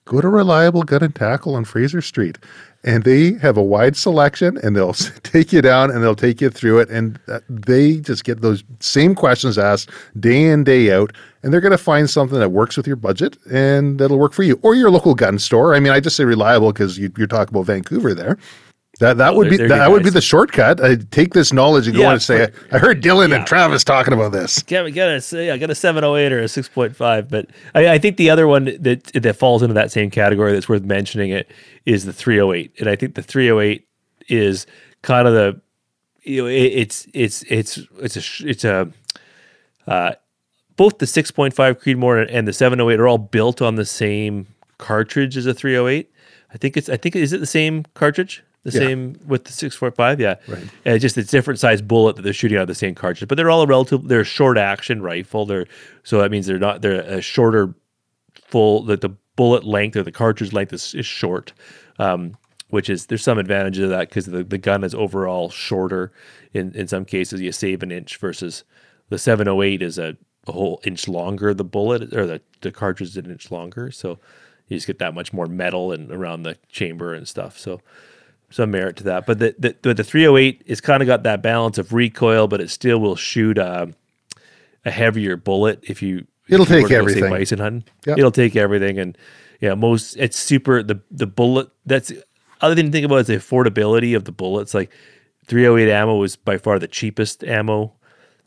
go to Reliable Gun and Tackle on Fraser Street. And they have a wide selection and they'll (laughs) take you down and they'll take you through it. And uh, they just get those same questions asked day in, day out. And they're going to find something that works with your budget and that'll work for you or your local gun store. I mean, I just say reliable because you, you're talking about Vancouver there. That that would be that would be the shortcut. I take this knowledge and go yeah, and say, I heard Dylan yeah. and Travis talking about this. (laughs) Get, get a yeah, get a seven oh eight or a six point five. But I, I, think the other one that that falls into that same category that's worth mentioning it is the three oh eight, and I think the three oh eight is kind of the you know it, it's it's it's it's a it's a uh, both the six point five Creedmoor and the seven oh eight are all built on the same cartridge as a three oh eight. I think it's I think is it the same cartridge? The yeah. same with the 645 yeah. Right. And just it's different size bullet that they're shooting out of the same cartridge but they're all a relative they're a short action rifle. They're so that means they're not they're a shorter full that the bullet length or the cartridge length is, is short um, which is there's some advantage of that because the, the gun is overall shorter in in some cases. You save an inch versus the 708 is a, a whole inch longer the bullet or the, the cartridge is an inch longer. So you just get that much more metal and around the chamber and stuff. So some merit to that. But the the, the 308 is kind of got that balance of recoil, but it still will shoot a, a heavier bullet if you. It'll if you take everything. bison hunting. Yep. It'll take everything, and yeah, most it's super. The the bullet that's other thing to think about is the affordability of the bullets. Like 308 ammo is by far the cheapest ammo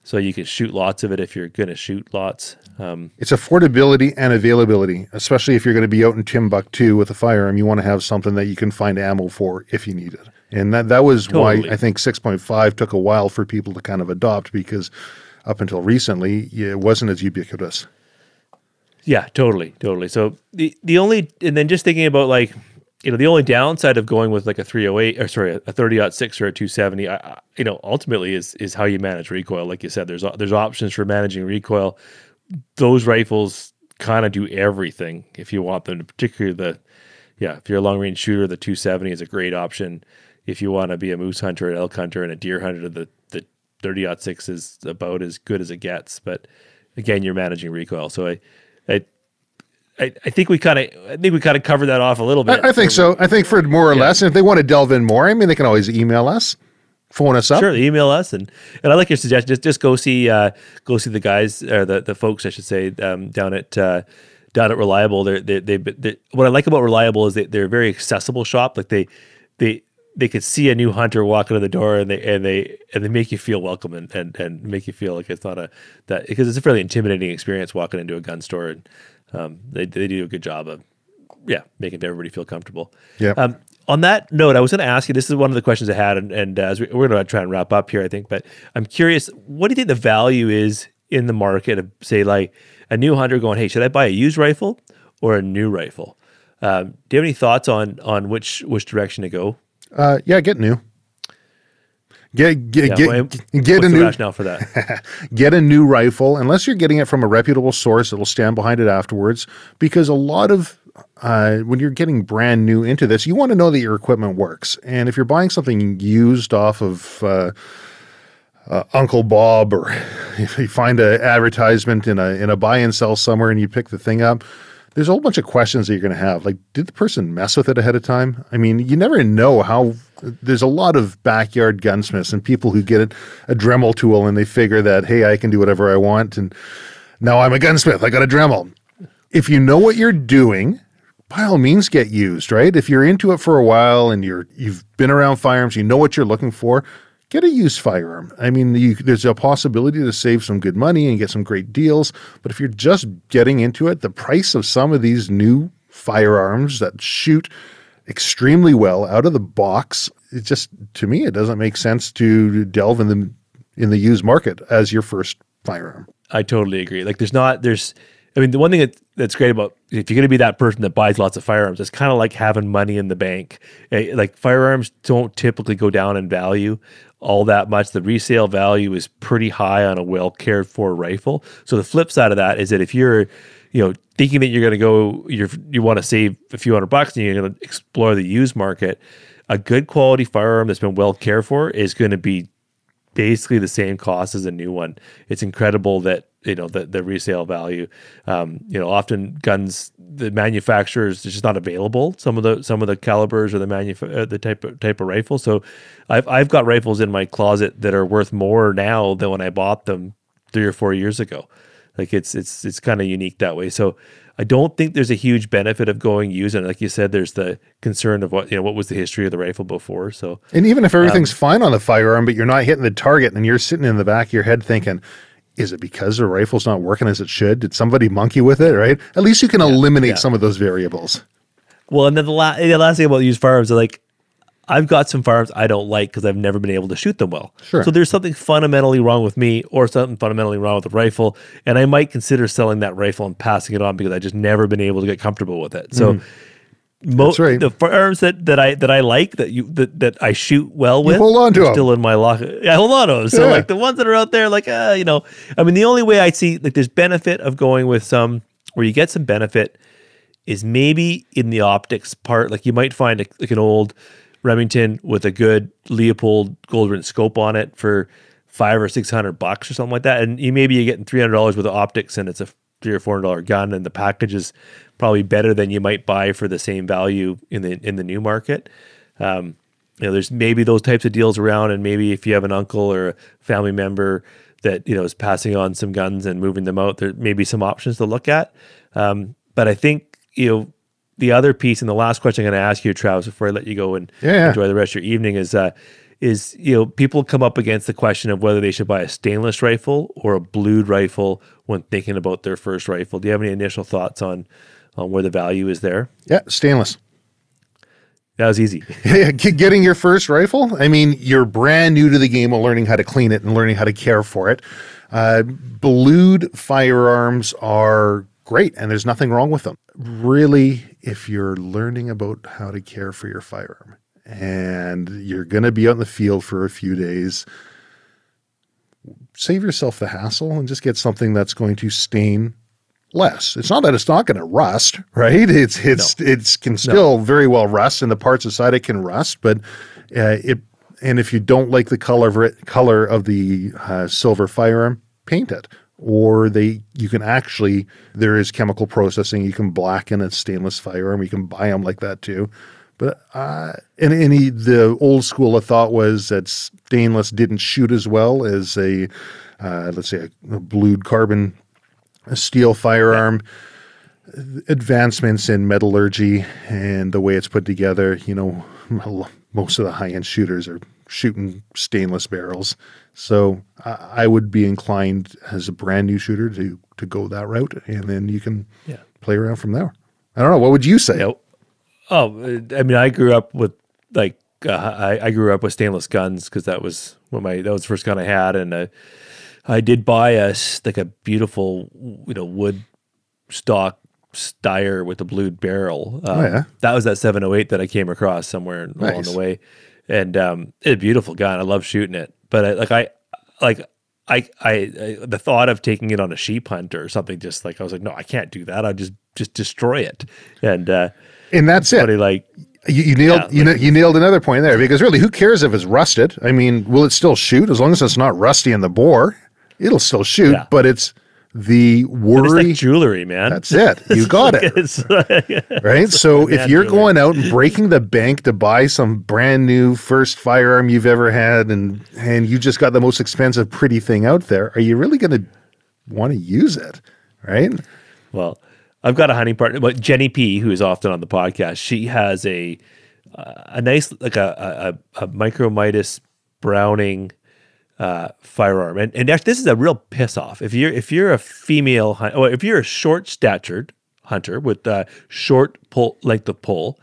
so you can shoot lots of it if you're going to shoot lots. Um, it's affordability and availability, especially if you're going to be out in Timbuktu with a firearm. You want to have something that you can find ammo for if you need it, and that that was totally. why I think 6.5 took a while for people to kind of adopt because up until recently it wasn't as ubiquitous. Yeah, totally, totally. So the the only and then just thinking about like you know, the only downside of going with like a 308 or sorry, a 30 6 or a 270, I, you know, ultimately is is how you manage recoil. Like you said, there's there's options for managing recoil. Those rifles kind of do everything if you want them. Particularly the, yeah, if you're a long range shooter, the 270 is a great option. If you want to be a moose hunter, an elk hunter, and a deer hunter, the the 30 6 is about as good as it gets. But again, you're managing recoil. So I, I I, I think we kind of I think we kind of covered that off a little bit. I, I think so. I think for more or yeah. less, and if they want to delve in more, I mean, they can always email us. phone us up. Sure, email us and and I like your suggestion. Just just go see uh, go see the guys or the the folks I should say um, down at uh, down at Reliable. They're, they they they what I like about Reliable is that they're a very accessible shop. Like they they they could see a new hunter walk into the door and they and they and they make you feel welcome and and, and make you feel like it's not a that because it's a fairly intimidating experience walking into a gun store and um, they they do a good job of yeah making everybody feel comfortable. Yeah. Um, on that note, I was going to ask you. This is one of the questions I had, and, and uh, as we, we're going to try and wrap up here, I think. But I'm curious, what do you think the value is in the market of, say, like a new hunter going, "Hey, should I buy a used rifle or a new rifle?" Um, do you have any thoughts on on which which direction to go? Uh, yeah, get new. Get get Yeah, get, well, get a new rationale for that? (laughs) get a new rifle unless you're getting it from a reputable source that'll stand behind it afterwards because a lot of uh, when you're getting brand new into this you want to know that your equipment works and if you're buying something used off of uh, uh, Uncle Bob or (laughs) if you find an advertisement in a in a buy and sell somewhere and you pick the thing up there's a whole bunch of questions that you're going to have like did the person mess with it ahead of time? I mean you never know how there's a lot of backyard gunsmiths and people who get a Dremel tool and they figure that hey I can do whatever I want and now I'm a gunsmith I got a Dremel. If you know what you're doing by all means get used right? If you're into it for a while and you're you've been around firearms you know what you're looking for get a used firearm i mean you, there's a possibility to save some good money and get some great deals but if you're just getting into it the price of some of these new firearms that shoot extremely well out of the box it just to me it doesn't make sense to delve in the in the used market as your first firearm I totally agree. Like, there's not, there's, I mean, the one thing that, that's great about if you're going to be that person that buys lots of firearms, it's kind of like having money in the bank. Eh, Like, firearms don't typically go down in value all that much. The resale value is pretty high on a well cared for rifle. So, the flip side of that is that if you're, you know, thinking that you're going to go, you're, you want to save a few hundred bucks and you're going to explore the used market, a good quality firearm that's been well cared for is going to be basically the same cost as a new one. It's incredible that you know the the resale value. Um, you know, often guns the manufacturers it's just not available. Some of the some of the calibers or the manuf- uh, the type of type of rifle. So I've I've got rifles in my closet that are worth more now than when I bought them three or four years ago. Like it's it's it's kind of unique that way. So I don't think there's a huge benefit of going used. And like you said, there's the concern of what you know what was the history of the rifle before. So And even if everything's Um, fine on the firearm, but you're not hitting the target and you're sitting in the back of your head thinking, is it because the rifle's not working as it should? Did somebody monkey with it? Right? At least you can eliminate yeah. some of those variables. Well, and then the, la- the last thing about used firearms, are like I've got some firearms I don't like because I've never been able to shoot them well. Sure. So there's something fundamentally wrong with me, or something fundamentally wrong with the rifle, and I might consider selling that rifle and passing it on because I just never been able to get comfortable with it. So. Most Mm. right. the firearms that, that I that I like that you that, that I shoot well with hold on to are 'em. still in my lock. I hold on to them. So Yeah. like the ones that are out there, like uh, you know, I mean, the only way I see like there's benefit of going with some where you get some benefit is maybe in the optics part. Like you might find a, like an old Remington with a good Leupold gold scope on it for five or six hundred bucks or something like that, and you maybe you're getting three hundred dollars with the optics, and it's a three or four hundred dollar gun, and the package is probably better than you might buy for the same value in the in the new market. Um, you know, there's maybe those types of deals around, and maybe if you have an uncle or a family member that you know is passing on some guns and moving them out, there may be some options to look at. Um, but I think you know the other piece, and the last question I'm going to ask you, Travis, before I let you go and Yeah, enjoy the rest of your evening, is uh, is you know people come up against the question of whether they should buy a stainless rifle or a blued rifle when thinking about their first rifle. Do you have any initial thoughts on on where the value is there? Yeah, stainless. That was easy. (laughs) Yeah, getting your first rifle. I mean, you're brand new to the game of learning how to clean it and learning how to care for it. Uh, blued firearms are great, and there's nothing wrong with them. Really, if you're learning about how to care for your firearm and you're going to be out in the field for a few days, save yourself the hassle and just get something that's going to stain less. It's not that it's not going to rust, right? It's it's it's can still very well rust, and the parts inside it can rust. But uh, it and if you don't like the color of it, color of the uh, silver firearm, paint it. Or they you can actually there is chemical processing. You can blacken a stainless firearm. You can buy them like that too. But uh, and any the old school of thought was that stainless didn't shoot as well as a uh, let's say a, a blued carbon steel firearm. Advancements in metallurgy and the way it's put together, you know, most of the high end shooters are shooting stainless barrels. So I, would be inclined as a brand new shooter to to go that route, and then you can Yeah. play around from there. I don't know. What would you say? Yeah. Oh, I mean, I grew up with like uh, I, I grew up with stainless guns because that was when my that was the first gun I had, and uh, I did buy a like a beautiful you know wood stock Steyr with a blued barrel. Um, Oh, yeah. that was that 708 that I came across somewhere along the way, and um, it's a beautiful gun. I love shooting it, but I, like I like. I, I, I the thought of taking it on a sheep hunt or something just like I was like no I can't do that I just just destroy it and uh And that's it. like You, you nailed Yeah, you, na- you nailed another point there because really, who cares if it's rusted? I mean, will it still shoot as long as it's not rusty in the bore? It'll still shoot, Yeah. but it's the It's worry. like jewelry, man. that's it. You got it. (laughs) It's (laughs) right? So if you're jewelry. going out and breaking the bank to buy some brand new first firearm you've ever had, and and you just got the most expensive pretty thing out there, are you really going to want to use it? Right? well, I've got a hunting partner, but Jenny P, who is often on the podcast, she has a uh, a nice like a a, a micro Midas Browning uh, firearm, and and actually, this is a real piss off. If you're if you're a female hunt, or if you're a short statured hunter with uh, short pull length of pull,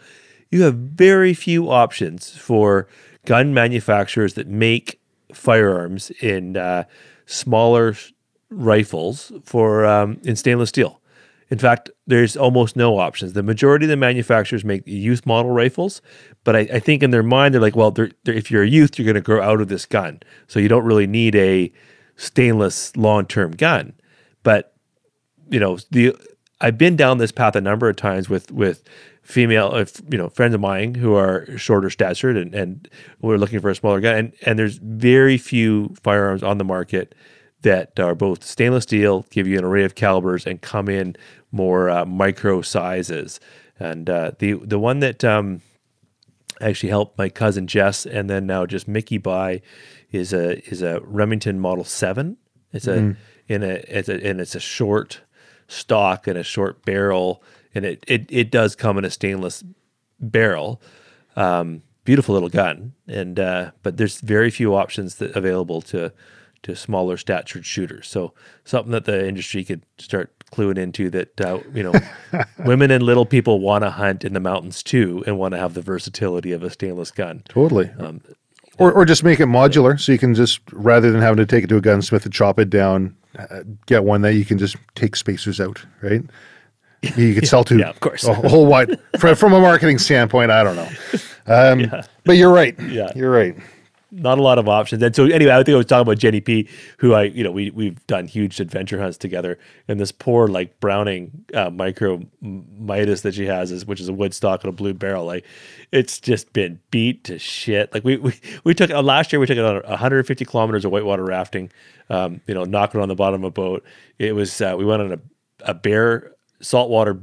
you have very few options for gun manufacturers that make firearms in uh, smaller rifles for um, in stainless steel. In fact, there's almost no options. The majority of the manufacturers make youth model rifles, but I, I think in their mind they're like, well, they're, they're, if you're a youth, you're going to grow out of this gun, so you don't really need a stainless long-term gun. But you know, the I've been down this path a number of times with with female, uh, f- you know, friends of mine who are shorter statured and and we're looking for a smaller gun, and and there's very few firearms on the market that are both stainless steel, give you an array of calibers, and come in more uh, micro sizes. And uh, the the one that um, actually helped my cousin Jess and then now just Mickey buy is a is a Remington Model Seven. It's a in a it's a and it's a short stock and a short barrel, and it it it does come in a stainless barrel. Um, beautiful little gun, and uh, but there's very few options that available to to smaller statured shooters. So something that the industry could start cluing into that uh, you know (laughs) women and little people want to hunt in the mountains too and want to have the versatility of a stainless gun. Totally. Um, or, or just make it modular so you can just, rather than having to take it to a gunsmith and chop it down, uh, get one that you can just take spacers out, right? (laughs) You could sell to Yeah, of course. a whole wide, from, from a marketing standpoint, I don't know. (laughs) Um, But you're right. Yeah. You're right. Not a lot of options. And so anyway, I think I was talking about Jenny P, who I, you know, we we've done huge adventure hunts together, and this poor like Browning uh, micro Midas that she has is, which is a wood stock and a blue barrel. Like, it's just been beat to shit. Like we we, we took uh, last year we took it on 150 kilometers of whitewater rafting, um, you know, knocking on the bottom of a boat. It was uh, we went on a a bear saltwater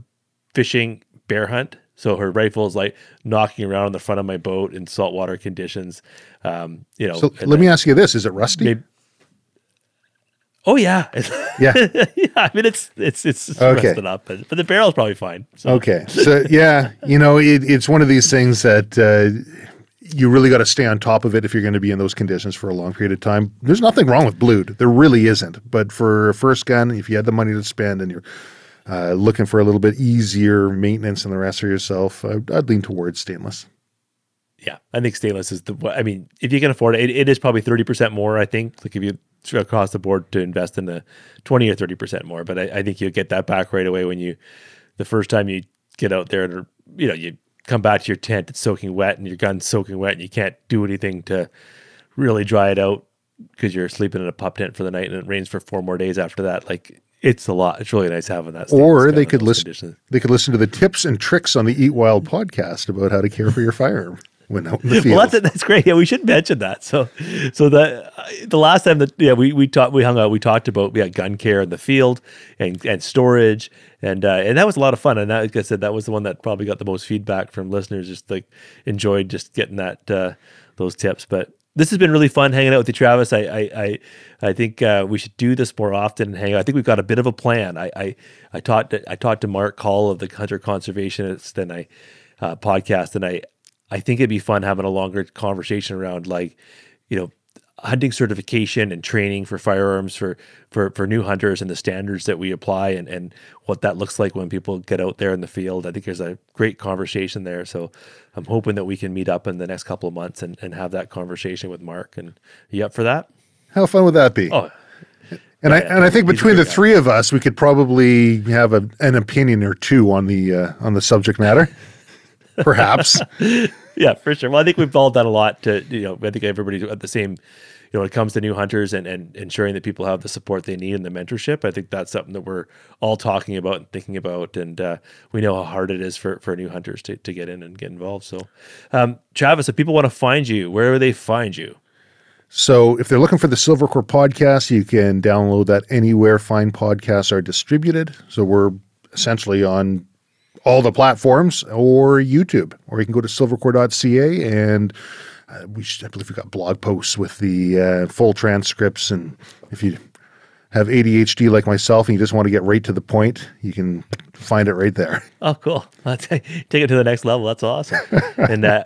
fishing bear hunt. So her rifle is like knocking around on the front of my boat in saltwater conditions. Um, you know, So let me ask you this: Is it rusty? Maybe- Oh yeah, (laughs) Yeah. yeah. I mean, it's it's it's Okay. rusted up, but, but the barrel's probably fine. So Okay. So yeah, you know, it, it's one of these things that uh, you really got to stay on top of it if you're going to be in those conditions for a long period of time. There's nothing wrong with blued. There really isn't. But for a first gun, if you had the money to spend and you're uh, looking for a little bit easier maintenance and the rest for yourself, uh, I'd lean towards stainless. yeah, I think stainless is the. I mean, if you can afford it, it, it is probably thirty percent more. I think like if you across the board to invest in the twenty or thirty percent more, but I, I think you'll get that back right away when you the first time you get out there and you know you come back to your tent, it's soaking wet and your gun's soaking wet, and you can't do anything to really dry it out because you're sleeping in a pup tent for the night and it rains for four more days after that. Like it's a lot. It's really nice having that. Or they could listen. conditions. They could listen to the tips and tricks on the Eat Wild podcast about how to care for your firearm. when out in the field. (laughs) Well, that's that's great. Yeah, we should mention that. So, so the the last time that yeah we we talked we hung out we talked about yeah gun care in the field and and storage and uh, and that was a lot of fun. And that, like I said, that was the one that probably got the most feedback from listeners. Just like enjoyed just getting that uh, those tips. But this has been really fun hanging out with you, Travis. I I I, I think uh, we should do this more often and hang out. I think we've got a bit of a plan. I I, I talked to, I talked to Mark Call of the Hunter Conservationist and I uh, podcast, and I I think it'd be fun having a longer conversation around like you know hunting certification and training for firearms for for for new hunters and the standards that we apply and and what that looks like when people get out there in the field. I think there's a great conversation there. So I'm hoping that we can meet up in the next couple of months and, and have that conversation with Mark. And you up for that? How fun would that be? Oh, and I and I think between the guy. three of us, we could probably have a, an opinion or two on the uh, on the subject matter. (laughs) Perhaps. (laughs) yeah, for sure. Well, I think we've all done a lot to, you know, I think everybody's at the same, you know, when it comes to new hunters and, and ensuring that people have the support they need and the mentorship. I think that's something that we're all talking about and thinking about. And uh, we know how hard it is for, for new hunters to, to get in and get involved. So, um, Travis, if people want to find you, where do they find you? So if they're looking for the Silvercore podcast, you can download that anywhere fine podcasts are distributed. So we're essentially on all the platforms or YouTube, or you can go to silvercore.ca and uh, we should, I believe we've got blog posts with the uh, full transcripts. And if you have ADHD like myself and you just want to get right to the point, you can find it right there. (laughs) Oh, cool. Take it to the next level. That's awesome. (laughs) and uh,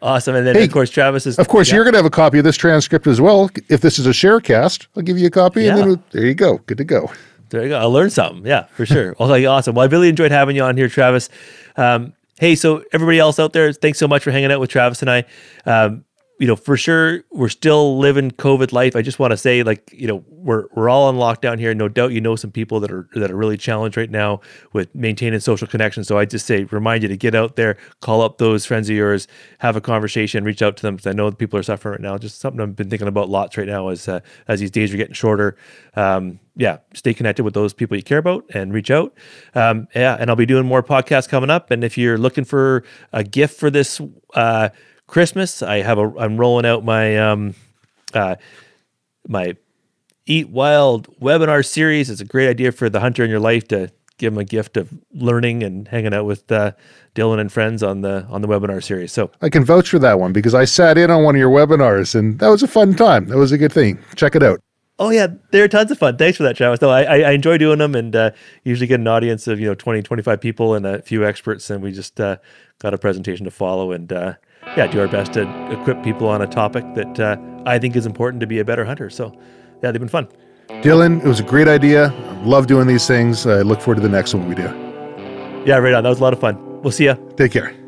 awesome. And then, Hey, of course, Travis is, Of course, yeah. you're going to have a copy of this transcript as well. If this is a sharecast, I'll give you a copy, and then there you go, good to go. There you go. I learned something. Yeah, for sure. (laughs) Like, awesome. Well, I really enjoyed having you on here, Travis. Um, hey, so everybody else out there, thanks so much for hanging out with Travis and I. Um, you know, for sure, we're still living COVID life. I just want to say, like, you know, we're we're all on lockdown here. No doubt, you know some people that are that are really challenged right now with maintaining social connections. So I just say, remind you to get out there, call up those friends of yours, have a conversation, reach out to them because I know people are suffering right now. Just something I've been thinking about lots right now as uh, as these days are getting shorter. Um, yeah, stay connected with those people you care about and reach out. Um, yeah, and I'll be doing more podcasts coming up. And if you're looking for a gift for this uh, Christmas, I have a I'm rolling out my um, uh, my Eat Wild webinar series. It's a great idea for the hunter in your life to give them a gift of learning and hanging out with uh, Dylan and friends on the on the webinar series. So I can vouch for that one because I sat in on one of your webinars, and that was a fun time. That was a good thing. Check it out. Oh yeah, they're tons of fun. Thanks for that, Travis. No, I, I, I enjoy doing them and uh, usually get an audience of, you know, 20, 25 people and a few experts. And we just uh, got a presentation to follow and uh, yeah, do our best to equip people on a topic that uh, I think is important to be a better hunter. So yeah, they've been fun. Dylan, it was a great idea. I love doing these things. I look forward to the next one we do. Yeah, right on. That was a lot of fun. We'll see ya. Take care.